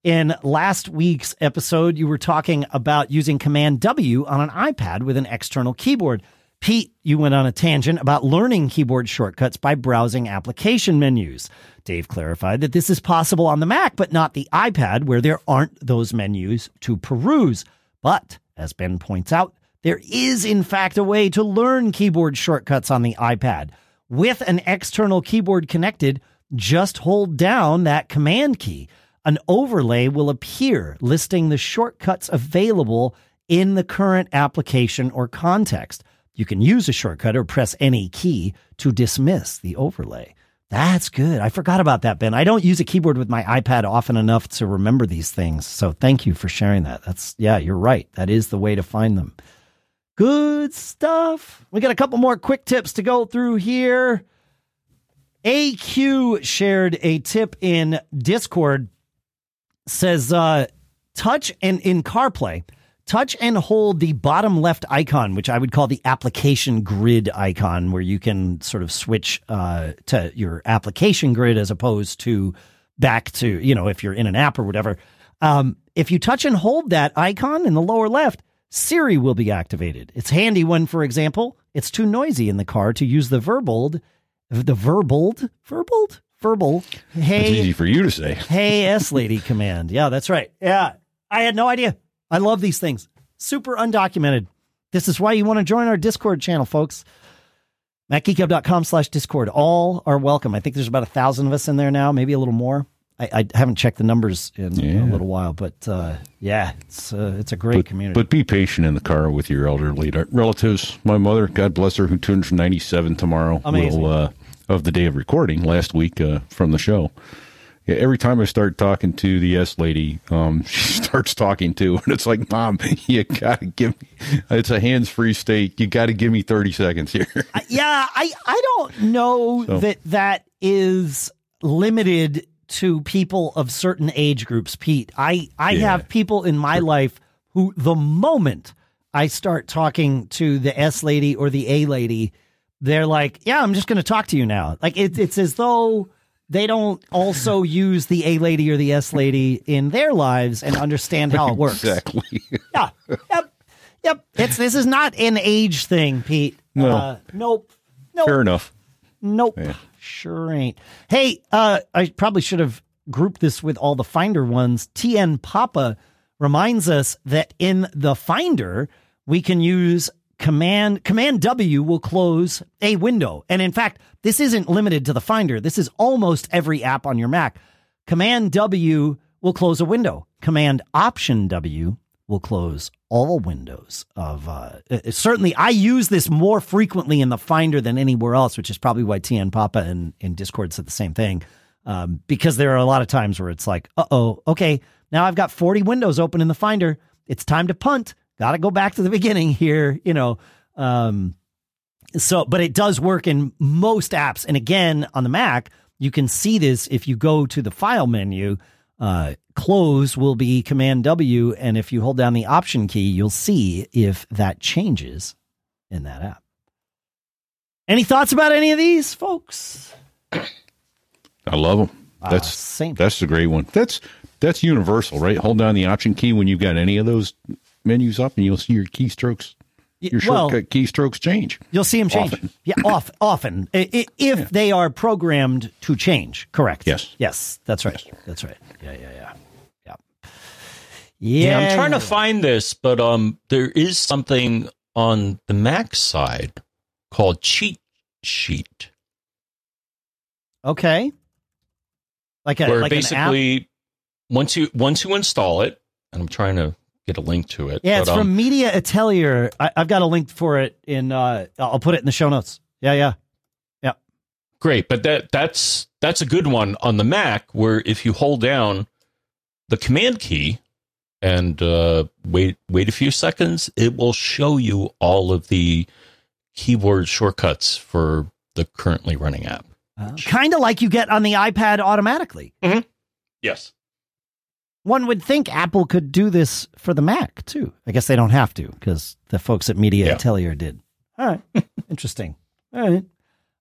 in last week's episode, you were talking about using Command W on an iPad with an external keyboard. Pete, you went on a tangent about learning keyboard shortcuts by browsing application menus. Dave clarified that this is possible on the Mac, but not the iPad, where there aren't those menus to peruse. But, as Ben points out, there is in fact a way to learn keyboard shortcuts on the iPad. With an external keyboard connected, just hold down that command key. An overlay will appear listing the shortcuts available in the current application or context. You can use a shortcut or press any key to dismiss the overlay. That's good. I forgot about that, Ben. I don't use a keyboard with my iPad often enough to remember these things. So thank you for sharing that. That's, yeah, you're right. That is the way to find them. Good stuff. We got a couple more quick tips to go through here. AQ shared a tip in Discord says uh touch and in CarPlay, touch and hold the bottom left icon, which I would call the application grid icon, where you can sort of switch uh, to your application grid as opposed to back to, you know, if you're in an app or whatever. Um, if you touch and hold that icon in the lower left, Siri will be activated. It's handy when, for example, it's too noisy in the car to use the verbold, the verbold, verbold, verbal. It's Hey, easy for you to say. Hey S lady command. Yeah, that's right. Yeah. I had no idea. I love these things. Super undocumented. This is why you want to join our Discord channel, folks. MacGeekGab.com slash Discord. All are welcome. I think there's about a thousand of us in there now, maybe a little more. I, I haven't checked the numbers in Yeah. a little while, but uh, yeah, it's uh, it's a great But, community. but be patient in the car with your elderly relatives. My mother, God bless her, who turns 97 tomorrow, Amazing. will, uh, of the day of recording last week uh, from the show. Yeah, every time I start talking to the S lady, um, [LAUGHS] she starts talking to, and it's like, Mom, [LAUGHS] you gotta give me. It's a hands-free state. You got to give me 30 seconds here. [LAUGHS] Yeah, I I don't know So- that that is limited to people of certain age groups. Pete, I I Yeah. have people in my life who the moment I start talking to the S lady or the A lady, they're like, "Yeah, I'm just going to talk to you now." Like it, it's as though they don't also [LAUGHS] use the A lady or the S lady in their lives and understand how it works. exactly. [LAUGHS] Yeah. Yep. Yep. It's this is not an age thing, Pete. No. Uh, nope. Nope. Fair enough. Nope. Yeah. Sure ain't. Hey, uh, I probably should have grouped this with all the Finder ones. TN Papa reminds us that in the Finder, we can use command command W will close a window. And in fact, this isn't limited to the Finder. This is almost every app on your Mac. Command W will close a window. Command Option W will close all windows of uh, uh, certainly i use this more frequently in the finder than anywhere else which is probably why tn papa and, and discord said the same thing um, because there are a lot of times where it's like uh-oh okay now i've got 40 windows open in the finder it's time to punt gotta go back to the [LAUGHS] beginning here you know um, so but it does work in most apps and again on the mac you can see this if you go to the file menu uh, close will be command w and if you hold down the option key you'll see if that changes in that app any thoughts about any of these folks I love them. Uh, That's same that's the great one. That's that's universal, right? Hold down the option key when you've got any of those menus up, and you'll see your keystrokes, Y- your well, shortcut keystrokes change. You'll see them change. Often. Yeah, off, often. I- i- If they are programmed to change. Correct. Yes. Yes, that's right. That's right. Yeah, yeah, yeah. Yeah. Yeah, Yeah. I'm trying to find this, but um, there is something on the Mac side called Cheat Sheet, Okay. Like a where like an app. basically once you once you install it, and I'm trying to get a link to it. Yeah, it's but, um, from Media Atelier. I, I've got a link for it in. uh I'll put it in the show notes. Yeah, yeah. Yeah. Great, but that that's that's a good one on the Mac, where if you hold down the Command key and uh, wait wait a few seconds, it will show you all of the keyboard shortcuts for the currently running app. kind of like you get on the iPad automatically. Yes. One would think Apple could do this for the Mac too. I guess they don't have to because the folks at Media Yeah. Atelier did. All right, [LAUGHS] interesting. All right,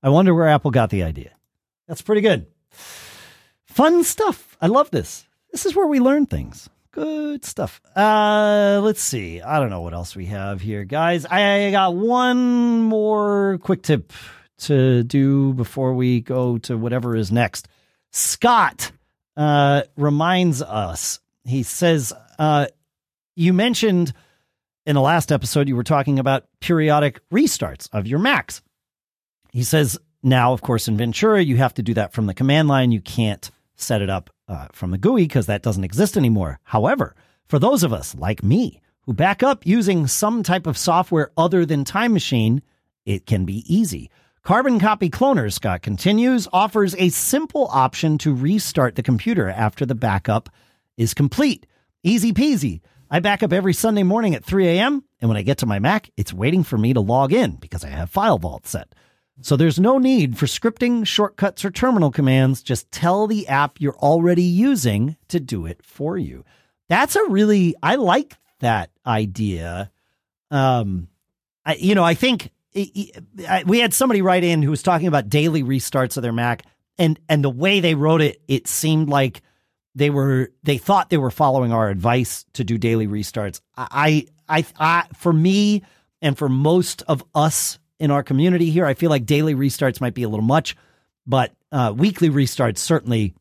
I wonder where Apple got the idea. That's pretty good. Fun stuff. I love this. This is where we learn things. Good stuff. Uh, let's see. I don't know what else we have here, guys. I got one more quick tip to do before we go to whatever is next. Scott uh, reminds us. He says, uh, "You mentioned in the last episode you were talking about periodic restarts of your Macs." He says, "Now, of course, in Ventura, you have to do that from the command line. You can't set it up uh, from the GUI because that doesn't exist anymore. However, for those of us like me who back up using some type of software other than Time Machine, it can be easy." Carbon Copy Cloner, Scott continues, offers a simple option to restart the computer after the backup is complete. Easy peasy. I back up every Sunday morning at 3 a.m., and when I get to my Mac, it's waiting for me to log in because I have File Vault set. So there's no need for scripting, shortcuts, or terminal commands. Just tell the app you're already using to do it for you. That's a really, I like that idea. Um, I, you know, I think we had somebody write in who was talking about daily restarts of their Mac, and and the way they wrote it, it seemed like they were they thought they were following our advice to do daily restarts. I I, I for me and for most of us in our community here, I feel like daily restarts might be a little much, but uh, weekly restarts certainly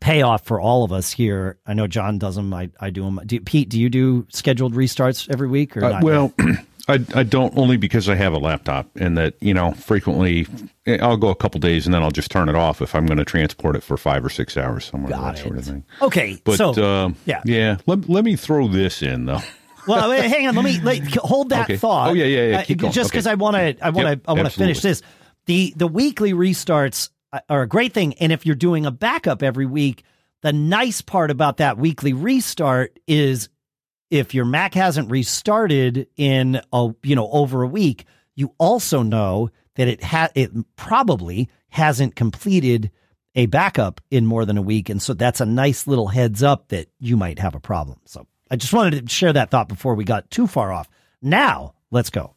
pay off for all of us here. I know John does them. I, I do them. Do, Pete, do you do scheduled restarts every week or Uh, not? well, [CLEARS THROAT] I, I don't only because I have a laptop and that, you know, frequently eh, I'll go a couple days and then I'll just turn it off if I'm going to transport it for five or six hours somewhere, Got that sort of thing. okay. But, so uh, yeah. yeah, let, let me throw this in though. [LAUGHS] well, wait, hang on. Let me let, hold that Okay. thought. Oh, yeah, yeah, yeah. Uh, Keep going. just Okay. because I want to, I want to, Yep, I want to finish this. The the weekly restarts are a great thing, and if you're doing a backup every week, the nice part about that weekly restart is if your Mac hasn't restarted in a you know over a week, you also know that it ha- it probably hasn't completed a backup in more than a week, and so that's a nice little heads up that you might have a problem. So I just wanted to share that thought before we got too far off. Now let's go.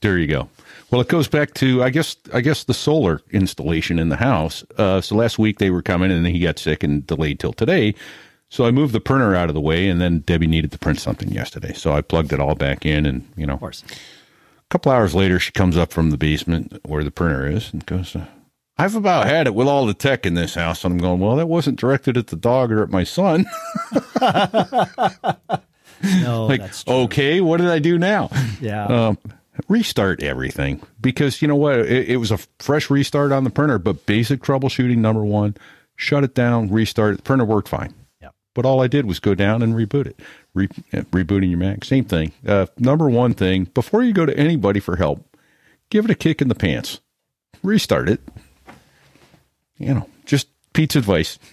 There you go. Well, it goes back to I guess I guess the solar installation in the house. Uh, so last week they were coming and he got sick and delayed till today. So I moved the printer out of the way, and then Debbie needed to print something yesterday. So I plugged it all back in, and you know, Of course. a couple hours later, she comes up from the basement where the printer is and goes, uh, I've about had it with all the tech in this house. And I'm going, well, that wasn't directed at the dog or at my son. [LAUGHS] No, [LAUGHS] like, that's true. okay, what did I do now? Yeah. Um, restart everything because you know what? It, it was a fresh restart on the printer, but basic troubleshooting, number one, shut it down, restart it. The printer worked fine. But all I did was go down and reboot it. Re- uh, rebooting your Mac, same thing. Uh, number one thing, before you go to anybody for help, give it a kick in the pants. Restart it. You know, just Pete's advice. [LAUGHS]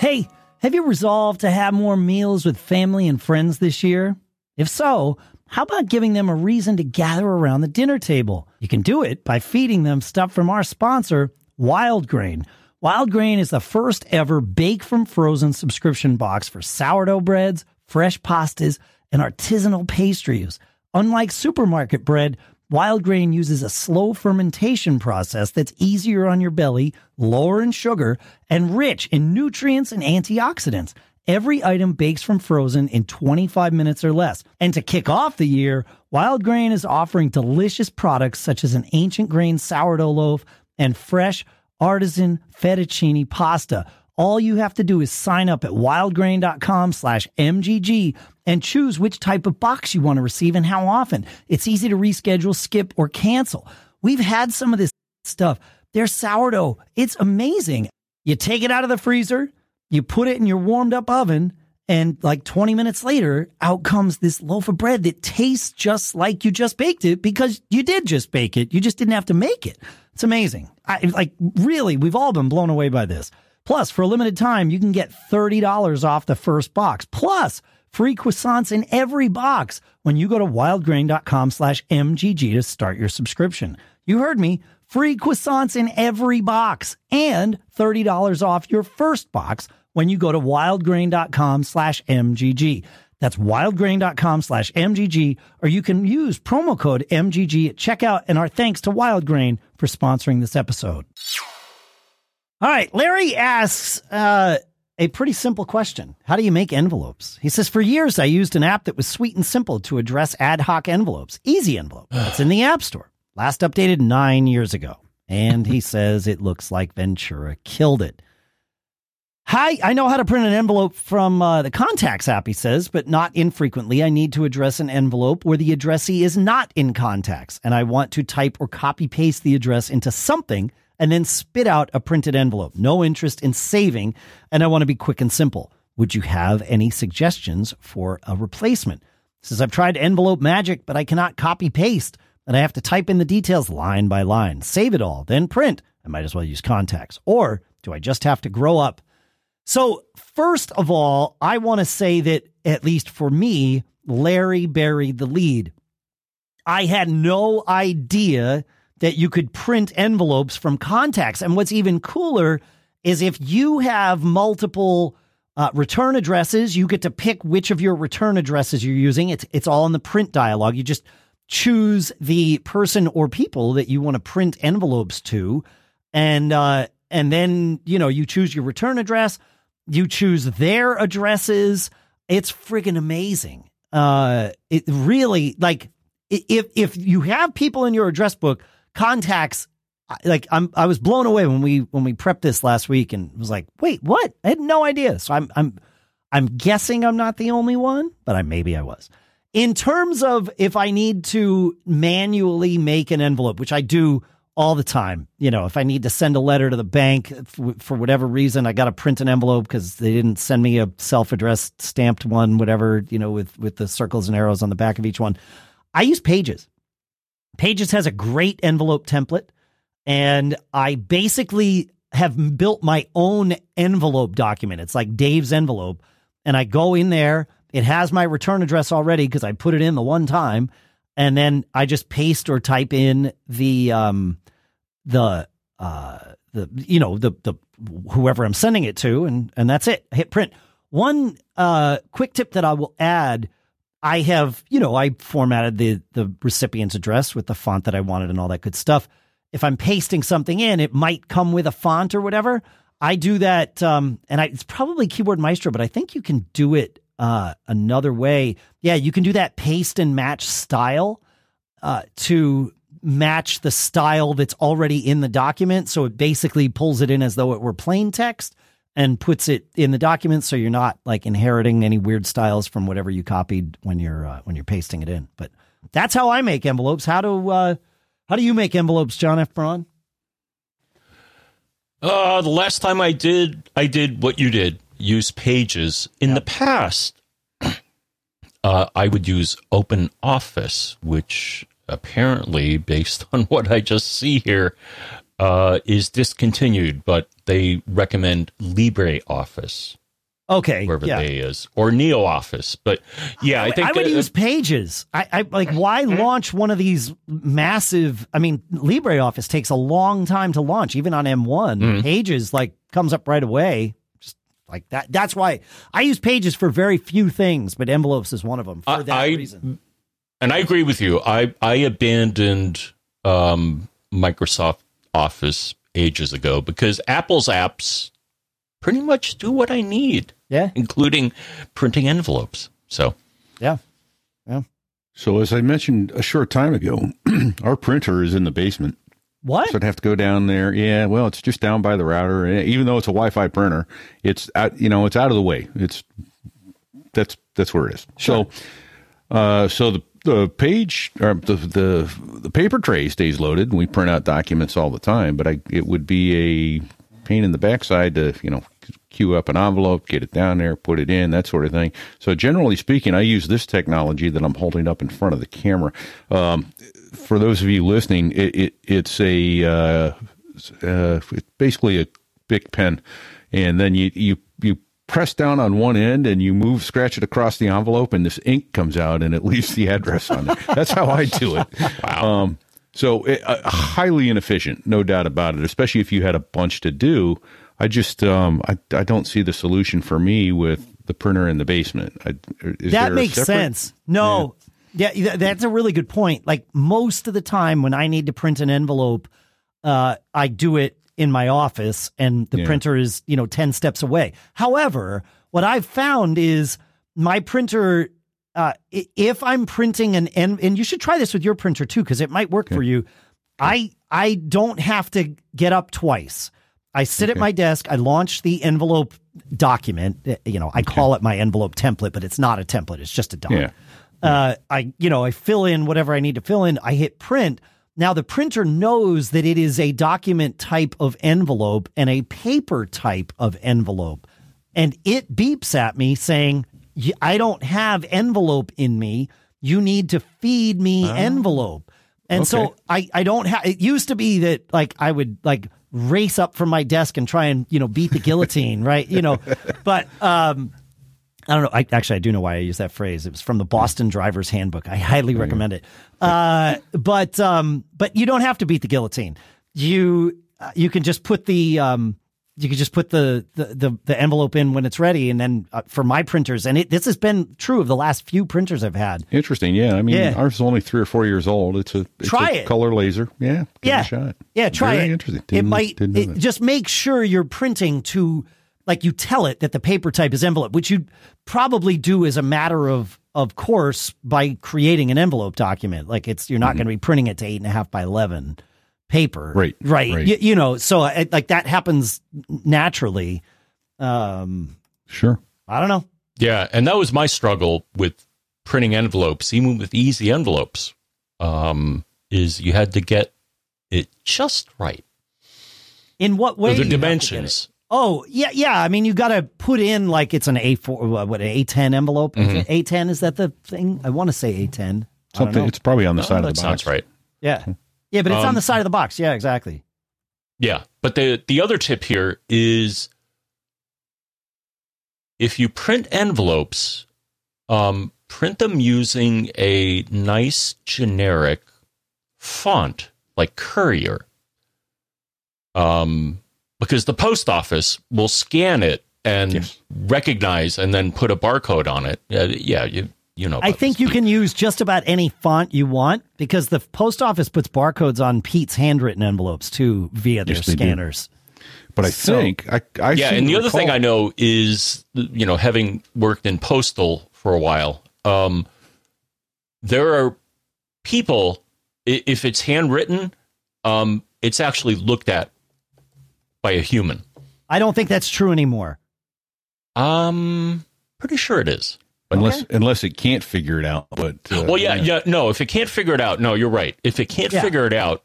Hey, have you resolved to have more meals with family and friends this year? If so, how about giving them a reason to gather around the dinner table? You can do it by feeding them stuff from our sponsor, Wild Grain. Wild Grain is the first ever bake from frozen subscription box for sourdough breads, fresh pastas, and artisanal pastries. Unlike supermarket bread, Wild Grain uses a slow fermentation process that's easier on your belly, lower in sugar, and rich in nutrients and antioxidants. Every item bakes from frozen in 25 minutes or less. And to kick off the year, Wild Grain is offering delicious products such as an ancient grain sourdough loaf and fresh artisan fettuccine pasta. All you have to do is sign up at wildgrain.com slash MGG and choose which type of box you want to receive and how often. It's easy to reschedule, skip, or cancel. We've had some of this stuff. Their sourdough, it's amazing. You take it out of the freezer, you put it in your warmed up oven, and like 20 minutes later, out comes this loaf of bread that tastes just like you just baked it because you did just bake it. You just didn't have to make it. It's amazing. I like really, we've all been blown away by this. Plus, for a limited time, you can get $30 off the first box. Plus, free croissants in every box when you go to wildgrain.com slash MGG to start your subscription. You heard me. Free croissants in every box and $30 off your first box when you go to wildgrain.com slash MGG. That's wildgrain.com slash MGG, or you can use promo code MGG at checkout. And our thanks to Wildgrain for sponsoring this episode. All right, Larry asks uh, a pretty simple question How do you make envelopes? He says, For years, I used an app that was sweet and simple to address ad hoc envelopes, Easy Envelope. [SIGHS] It's in the App Store, last updated nine years ago. And he says it looks like Ventura killed it. Hi, I know how to print an envelope from uh, the contacts app, he says, but not infrequently. I need to address an envelope where the addressee is not in contacts, and I want to type or copy paste the address into something and then spit out a printed envelope. No interest in saving, and I want to be quick and simple. Would you have any suggestions for a replacement? Says I've tried envelope magic, but I cannot copy paste, and I have to type in the details line by line, save it all, then print. I might as well use contacts. Or do I just have to grow up? So, first of all, I want to say that, at least for me, Larry buried the lead. I had no idea that you could print envelopes from contacts. And what's even cooler is if you have multiple uh, return addresses, you get to pick which of your return addresses you're using. It's, it's all in the print dialog. You just choose the person or people that you want to print envelopes to. And, uh, and then, you know, you choose your return address you choose their addresses. It's friggin' amazing. Uh, it really like if if you have people in your address book, contacts like I'm I was blown away when we when we prepped this last week and was like, wait, what? I had no idea. So I'm I'm I'm guessing I'm not the only one, but I maybe I was. In terms of if I need to manually make an envelope, which I do all the time. You know, if I need to send a letter to the bank for whatever reason, I got to print an envelope because they didn't send me a self-addressed stamped one, whatever, you know, with, with the circles and arrows on the back of each one. I use Pages. Pages has a great envelope template. And I basically have built my own envelope document. It's like Dave's envelope. And I go in there. It has my return address already because I put it in the one time. And then I just paste or type in the um, the uh the you know the the whoever I'm sending it to and and that's it. hit print. One uh quick tip that I will add I have, you know, I formatted the the recipient's address with the font that I wanted and all that good stuff. If I'm pasting something in, it might come with a font or whatever. I do that, um, and I, it's probably Keyboard Maestro, but I think you can do it uh, another way. Yeah, you can do that paste and match style uh, to match the style that's already in the document. So it basically pulls it in as though it were plain text and puts it in the document so you're not like inheriting any weird styles from whatever you copied when you're uh, when you're pasting it in. But that's how I make envelopes. How do uh, how do you make envelopes, John F. Braun? Uh, the last time I did, I did what you did. Use Pages. In yep. the past, uh, I would use Open Office, which apparently, based on what I just see here, uh, is discontinued, but they recommend LibreOffice. Okay, wherever yeah. they is, or NeoOffice. But yeah, I think I would uh, use Pages. I, I like why mm-hmm. launch one of these massive. I mean, LibreOffice takes a long time to launch, even on M1. Mm-hmm. Pages like comes up right away. Just like that. That's why I use Pages for very few things, but envelopes is one of them for that I, reason and I agree with you. I I abandoned um, Microsoft Office ages ago because Apple's apps pretty much do what I need. Yeah, including printing envelopes. So yeah, yeah. So as I mentioned a short time ago, [CLEARS THROAT] our printer is in the basement. What? So I'd have to go down there. Yeah, well, it's just down by the router. Even though it's a Wi-Fi printer, it's out, you know it's out of the way. It's that's that's where it is. Sure. So, uh, so the the page or the, the the paper tray stays loaded and we print out documents all the time but I it would be a pain in the backside to you know queue up an envelope get it down there put it in that sort of thing so generally speaking I use this technology that I'm holding up in front of the camera um, for those of you listening it, it it's a uh, uh, basically a big pen and then you you you press down on one end and you move, scratch it across the envelope, and this ink comes out and it [LAUGHS] leaves the address on it. That's how I do it. [LAUGHS] Wow. Um, so it, uh, highly inefficient, no doubt about it. Especially if you had a bunch to do. I just um, I I don't see the solution for me with the printer in the basement. I, that makes sense. No, yeah. Yeah, that's a really good point. Like most of the time when I need to print an envelope, uh, I do it in my office, and the yeah. printer is you know ten steps away. However, what I've found is my printer uh, if I'm printing an and and you should try this with your printer too because it might work okay. for you. Okay. I I don't have to get up twice. I sit okay. at my desk. I launch the envelope document. Uh, you know, I call it my envelope template, but it's not a template. It's just a doc. Yeah. Uh, I you know I fill in whatever I need to fill in. I hit print. Now the printer knows that it is a document type of envelope and a paper type of envelope, and it beeps at me saying I don't have envelope in me. You need to feed me oh. envelope. And okay. so I, I don't have, it used to be that like I would like race up from my desk and try and, you know, beat the guillotine, [LAUGHS] right? You know, but, um, I don't know. I actually I do know why I use that phrase. It was from the Boston Driver's Handbook. I highly recommend it. Uh, but um, but you don't have to beat the guillotine. You uh, you can just put the um, you could just put the, the, the, the, envelope in when it's ready. And then uh, for my printers, and it, this has been true of the last few printers I've had. Interesting. Yeah. I mean, yeah. ours is only three or four years old. It's a, it's try a it. color laser. Yeah. yeah. shot. Yeah. Try Very it. interesting. Didn't, it might, it, just make sure you're printing to, like you tell it that the paper type is envelope, which you probably do as a matter of, of course by creating an envelope document. Like it's, you're not mm-hmm. going to be printing it to eight and a half by 11 paper. Right. Right. right. You, you, know, so uh, like that happens naturally. Um, sure. I don't know. Yeah. And that was my struggle with printing envelopes, even with easy envelopes, um, is you had to get it just right. In what way? the dimensions. Oh yeah, yeah. I mean, you got to put in like it's an A four, what an A ten envelope. Mm-hmm. A ten is that the thing? I want to say A ten. Something. It's probably on the no, side of the box. Sounds right. Yeah. Yeah, but it's um, on the side of the box. Yeah, exactly. Yeah, but the the other tip here is if you print envelopes, um, print them using a nice generic font like Courier. Um, because the post office will scan it and yes. recognize and then put a barcode on it. Uh, yeah, you you know. I think you can use just about any font you want because the post office puts barcodes on Pete's handwritten envelopes too via their yes, scanners. But I so, think I, I yeah, and the recall- other thing I know is you know having worked in postal for a while, um, there are people if it's handwritten, um, it's actually looked at by a human. I don't think that's true anymore. Um, pretty sure it is unless okay. unless it can't figure it out. But uh, well, yeah, yeah, yeah, no. If it can't figure it out, no, you're right. If it can't yeah. figure it out,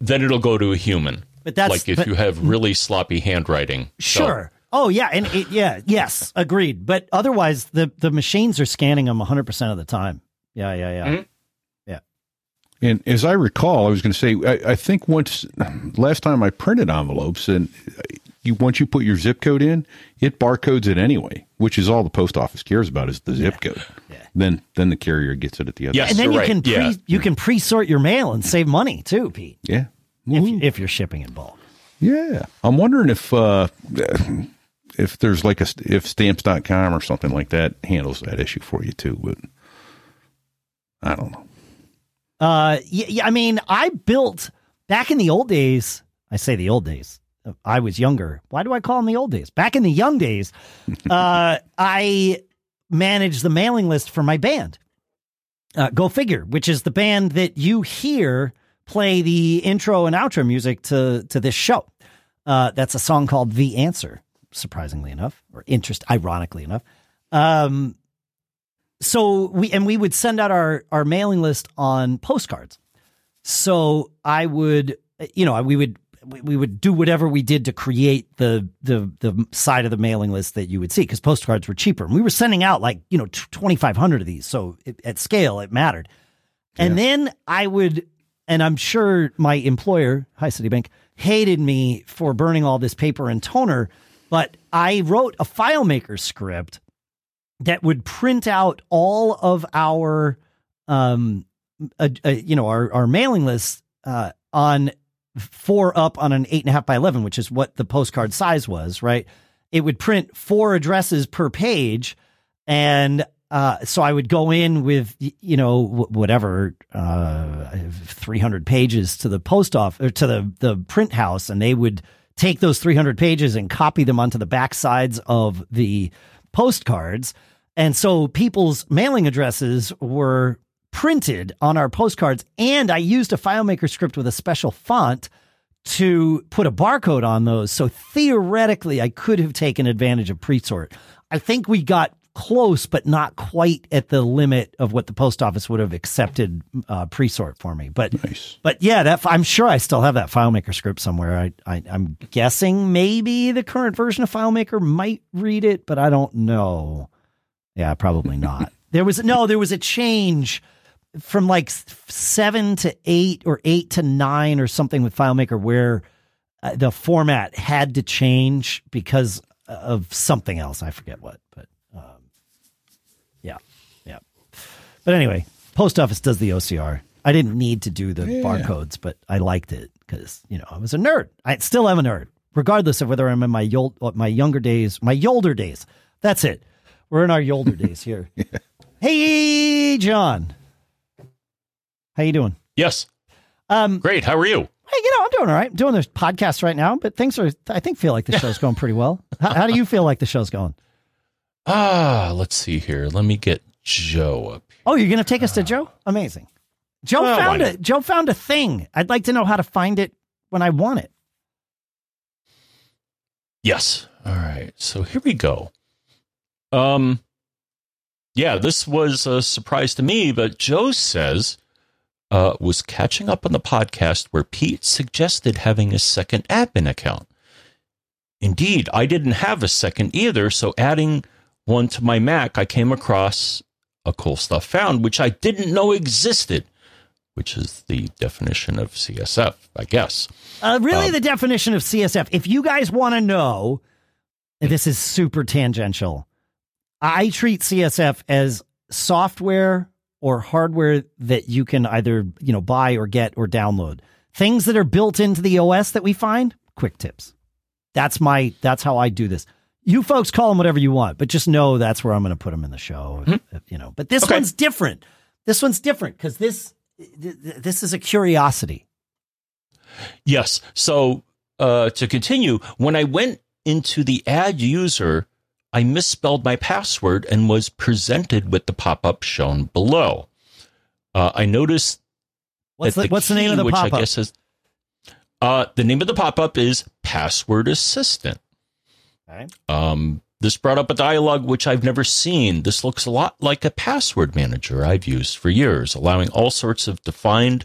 then it'll go to a human. But that's like if but, you have really sloppy handwriting. Sure. So. Oh yeah, and it, yeah, yes, agreed. But otherwise, the the machines are scanning them 100 percent of the time. Yeah, yeah, yeah. Mm-hmm. Yeah. And as I recall, I was going to say, I, I, think once last time I printed envelopes, and you once you put your zip code in, it barcodes it anyway, which is all the post office cares about is the zip code. Yeah. Then then the carrier gets it at the other. Yes, and then you right. can pre, yeah. you can pre sort your mail and save money too, Pete. Yeah, if, if, you're shipping in bulk. Yeah, I'm wondering if uh, if there's like a if stamps.com or something like that handles that issue for you too, but I don't know. Uh, yeah, yeah I mean, I built back in the old days. I say the old days I was younger. Why do I call them the old days? Back in the young days, [LAUGHS] uh, I managed the mailing list for my band. Uh, Go figure, which is the band that you hear play the intro and outro music to to this show. Uh, that's a song called "The Answer." Surprisingly enough, or interest, ironically enough. Um, so we and we would send out our our mailing list on postcards. So I would, you know, we would we, would do whatever we did to create the the the side of the mailing list that you would see because postcards were cheaper. And we were sending out like you know twenty five hundred of these, so it, at scale it mattered. Yeah. And then I would, and I'm sure my employer, Hi Citibank, hated me for burning all this paper and toner But I wrote a FileMaker script that would print out all of our, um, you know, our, our mailing list uh, on four up on an eight and a half by 11, which is what the postcard size was, right? It would print four addresses per page. And uh, so I would go in with, you know, whatever, uh, 300 pages to the post office or to the, the print house, and they would take those 300 pages and copy them onto the back sides of the postcards. And so people's mailing addresses were printed on our postcards. And I used a FileMaker script with a special font to put a barcode on those. So theoretically, I could have taken advantage of pre-sort. I think we got close, but not quite at the limit of what the post office would have accepted uh, pre-sort for me. But nice. but yeah, that I'm sure I still have that FileMaker script somewhere. I, I I'm guessing maybe the current version of FileMaker might read it, but I don't know. Yeah, probably not. [LAUGHS] there was no, there was a change from like seven to eight or eight to nine or something with FileMaker where uh, the format had to change because of something else. I forget what, but um, yeah, yeah. But anyway, post office does the OCR. I didn't need to do the yeah. barcodes, but I liked it because you know I was a nerd. I still am a nerd, regardless of whether I'm in my yol- my younger days, my older days. That's it. We're in our older days [LAUGHS] here. yeah. Hey, John. How you doing? Yes. Um, Great. How are you? Hey, you know, I'm doing all right. I'm doing this podcast right now, but things are, I think, feel like the show's going pretty well. how, how, do you feel like the show's going? Ah, let's see here. Let me get Joe up. Here. Oh, you're going to take us to Joe? Amazing. Joe well, found it. Joe found a thing. I'd like to know how to find it when I want it. Yes. All right. So here we go. Um, yeah, this was a surprise to me, but Joe says uh, was catching up on the podcast where Pete suggested having a second admin account. Indeed, I didn't have a second either, so adding one to my Mac, I came across a cool stuff found, which I didn't know existed, which is the definition of CSF, I guess. Uh, really, um, the definition of CSF. If you guys want to know, this is super tangential. I treat CSF as software or hardware that you can either, you know, buy or get or download. Things that are built into the OS that we find, quick tips. That's my that's how I do this. You folks call them whatever you want, but just know that's where I'm going to put them in the show, mm-hmm. you know. But this okay. one's different. This one's different cuz this this is a curiosity. Yes. So, uh, to continue, when I went into the ad user I misspelled my password and was presented with the pop up shown below. Uh, I noticed what's the, the what's key, the name of the pop up? Is uh, the name of the pop up is Password Assistant. Okay. Um, this brought up a dialog which I've never seen. This looks a lot like a password manager I've used for years, allowing all sorts of defined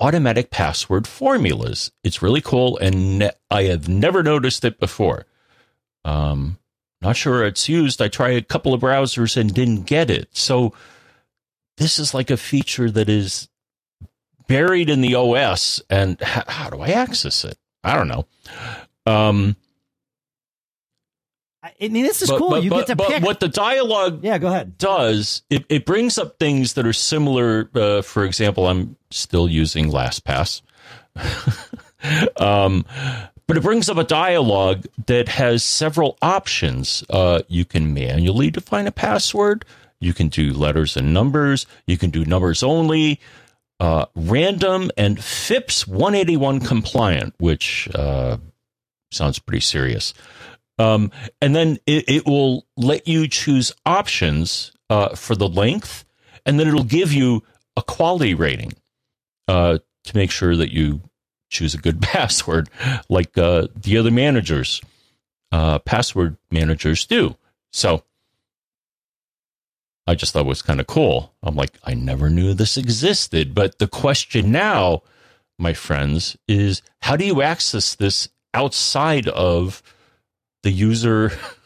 automatic password formulas. It's really cool, and ne- I have never noticed it before. Um, not sure it's used. I tried a couple of browsers and didn't get it. So this is like a feature that is buried in the OS. And h- how do I access it? I don't know. Um, I mean, this is but, cool. But, you but, get to pick. What the dialogue yeah, go ahead. does, it, it brings up things that are similar. Uh, for example, I'm still using LastPass. [LAUGHS] um, but it brings up a dialogue that has several options. Uh, you can manually define a password. You can do letters and numbers. You can do numbers only, uh, random, and FIPS 181 compliant, which uh, sounds pretty serious. Um, and then it, it, will let you choose options uh, for the length, and then it'll give you a quality rating uh, to make sure that you choose a good [LAUGHS] password like uh, the other managers, uh, password managers do. So I just thought it was kind of cool. I'm like, I never knew this existed. But the question now, my friends, is how do you access this outside of the user [LAUGHS]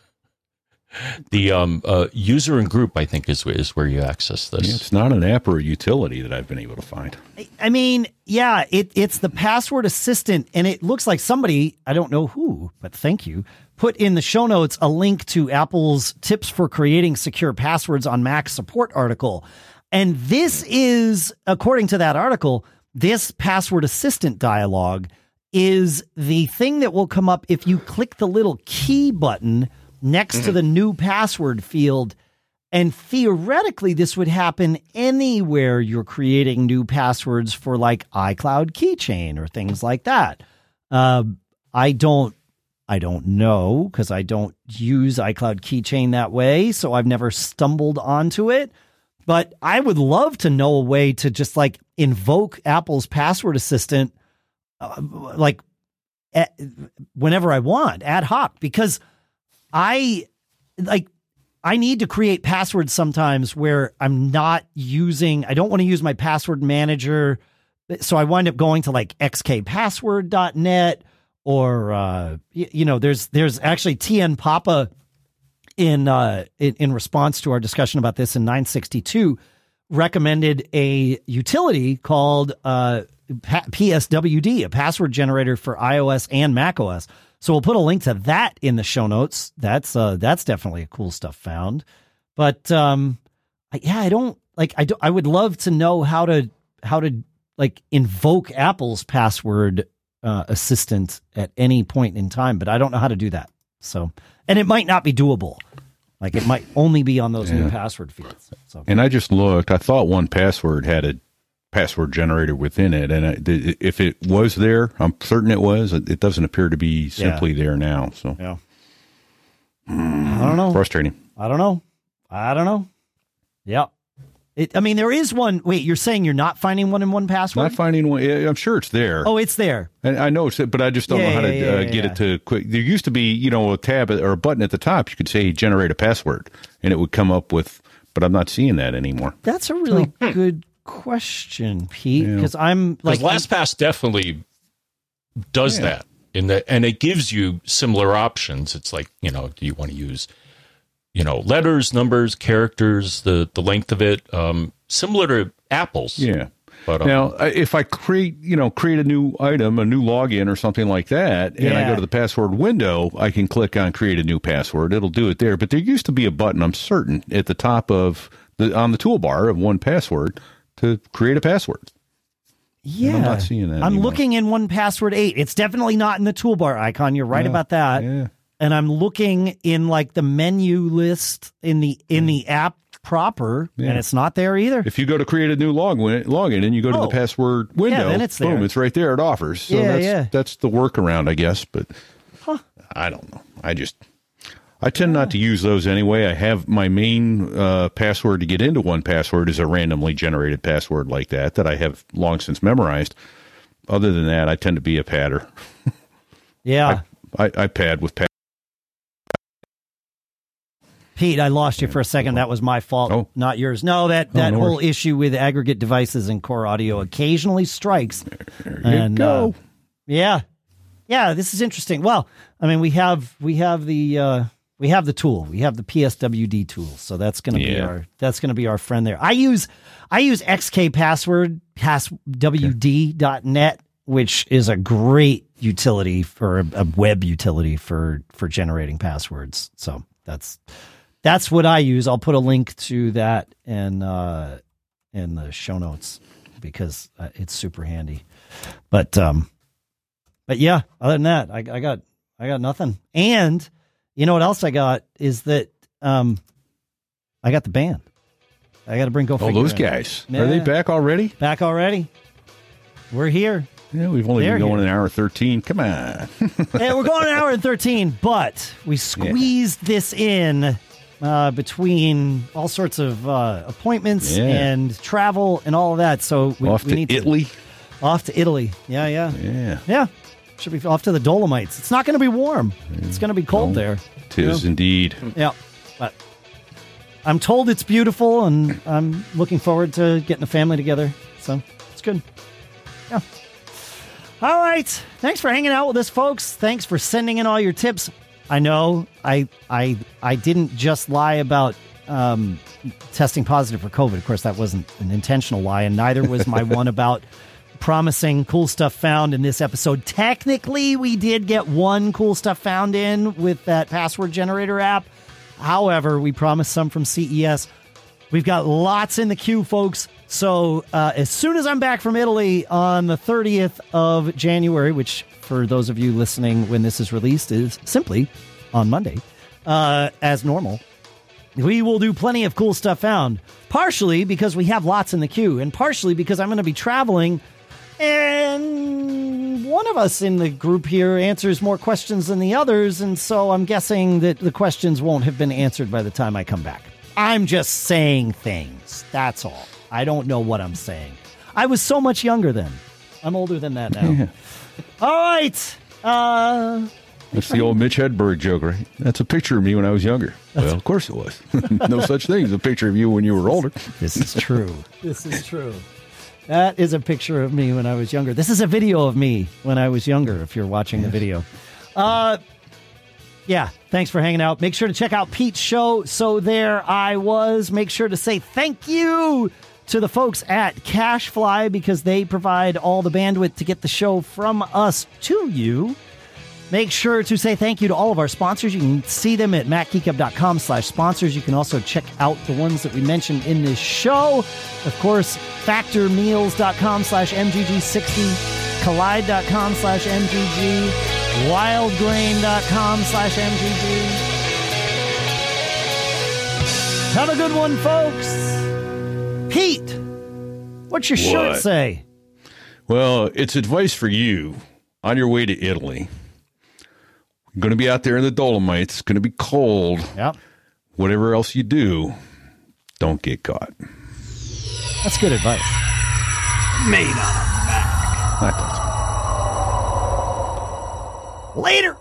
the um, uh, user and group, I think, is is where you access this. Yeah, it's not an app or a utility that I've been able to find. I mean, yeah, it, it's the password assistant, and it looks like somebody, I don't know who, but thank you, put in the show notes a link to Apple's tips for creating secure passwords on Mac support article. And this is, according to that article, this password assistant dialog is the thing that will come up if you click the little key button next to the new password field. And theoretically, this would happen anywhere you're creating new passwords for like iCloud keychain or things like that. Uh, I don't, I don't know because I don't use iCloud keychain that way, so I've never stumbled onto it. But I would love to know a way to just like invoke Apple's password assistant, uh, like at, whenever I want, ad hoc, because I like I need to create passwords sometimes where I'm not using, I don't want to use my password manager. So I wind up going to like xkpasswd.net or, uh, you, you know, there's, there's actually TN Papa in, uh, in, in response to our discussion about this in 962 recommended a utility called, uh, PSWD, a password generator for iOS and macOS. So we'll put a link to that in the show notes. That's uh that's definitely a cool stuff found. But um yeah, I don't like I do I would love to know how to how to like invoke Apple's password uh, assistant at any point in time, but I don't know how to do that. So and it might not be doable. Like it might only be on those yeah. new password fields. So And I just looked. I thought 1Password had a password generator within it. And I, if it was there, I'm certain it was. It doesn't appear to be simply yeah. there now. So yeah, mm, I don't know. Frustrating. I don't know. I don't know. Yeah. It, I mean, there is one. Wait, you're saying you're not finding one in 1Password? Not finding one. I'm sure it's there. Oh, it's there. And I know it's, but I just don't yeah, know how to yeah, uh, get it to quick. There used to be, you know, a tab or a button at the top. You could say generate a password, and it would come up with. But I'm not seeing that anymore. That's a really oh. good question, Pete, because yeah. I'm like LastPass definitely does yeah. that in that, and it gives you similar options. It's like you know, do you want to use you know letters, numbers, characters, the the length of it, um, similar to Apple's. Yeah. But, um, now, if I create, you know, create a new item, a new login or something like that, and yeah. I go to the password window, I can click on create a new password. It'll do it there. But there used to be a button, I'm certain, at the top of the on the toolbar of 1Password to create a password. Yeah, I'm not seeing that. I'm anymore. looking in 1Password eight. It's definitely not in the toolbar icon. You're right about that. Yeah. And I'm looking in like the menu list in the in the mm. app proper, yeah. and it's not there either. If you go to create a new login, login and you go to oh. the password window, yeah, it's there. boom, it's right there. It offers. So yeah, that's yeah. that's the workaround, I guess. But huh. I don't know. I just I tend not to use those anyway. I have my main uh, password to get into 1Password is a randomly generated password like that that I have long since memorized. Other than that, I tend to be a padder. [LAUGHS] Yeah, I, I, I pad with pad. Pete, I lost you for a second. That was my fault, oh. not yours. No, that, oh, that no whole issue with aggregate devices and core audio occasionally strikes. There you and, go. Uh, yeah, yeah. This is interesting. Well, I mean, we have we have the uh, we have the tool. We have the PSWD tool. So that's going to yeah. be our that's going to be our friend there. I use I use XK password passwd.net which is a great utility for a, a web utility for for generating passwords. So that's that's what I use. I'll put a link to that in uh in the show notes because uh, it's super handy. But um but yeah, other than that, I, I got I got nothing. And you know what else I got is that um, I got the band. I got to bring Go. Oh, those guys yeah. are they back already? Back already. We're here. Yeah, we've only They're been going here. an hour thirteen. Come on. [LAUGHS] yeah, we're going an hour and thirteen, but we squeezed yeah. this in uh, between all sorts of uh, appointments yeah. and travel and all of that. So we, off we to need Italy. To, off to Italy. Yeah, yeah, yeah, yeah. Should be off to the Dolomites. It's not going to be warm. It's going to be cold there. Tis you know? indeed. Yeah, but I'm told it's beautiful, and I'm looking forward to getting a family together. So it's good. Yeah. All right. Thanks for hanging out with us, folks. Thanks for sending in all your tips. I know. I I I didn't just lie about um, testing positive for COVID. Of course, that wasn't an intentional lie, and neither was my [LAUGHS] one about promising cool stuff found in this episode. Technically, we did get one cool stuff found in with that password generator app. However, we promised some from CES. We've got lots in the queue, folks. So uh, as soon as I'm back from Italy on the 30th of January, which for those of you listening when this is released is simply on Monday, uh, as normal, we will do plenty of cool stuff found. Partially because we have lots in the queue, and partially because I'm going to be traveling. And one of us in the group here answers more questions than the others, and so I'm guessing that the questions won't have been answered by the time I come back. I'm just saying things. That's all. I don't know what I'm saying. I was so much younger then. I'm older than that now. [LAUGHS] All right. Uh, That's the old Mitch Hedberg joke, right? That's a picture of me when I was younger. Well, of course it was. [LAUGHS] no such thing as a picture of you when you were older. this is true. [LAUGHS] this is true. That is a picture of me when I was younger. This is a video of me when I was younger, if you're watching the video. Uh, yeah, thanks for hanging out. Make sure to check out Pete's show. So there I was. Make sure to say thank you to the folks at CacheFly because they provide all the bandwidth to get the show from us to you. Make sure to say thank you to all of our sponsors. You can see them at macgeekgab.com slash sponsors. You can also check out the ones that we mentioned in this show. Of course, factormeals.com slash MGG60, kolide.com slash MGG, wildgrain.com slash MGG. Have a good one, folks. Pete, what's your shirt say? Well, it's advice for you on your way to Italy. You're going to be out there in the Dolomites. It's going to be cold. Yep. Whatever else you do, don't get caught. That's good advice. I thought so. Later.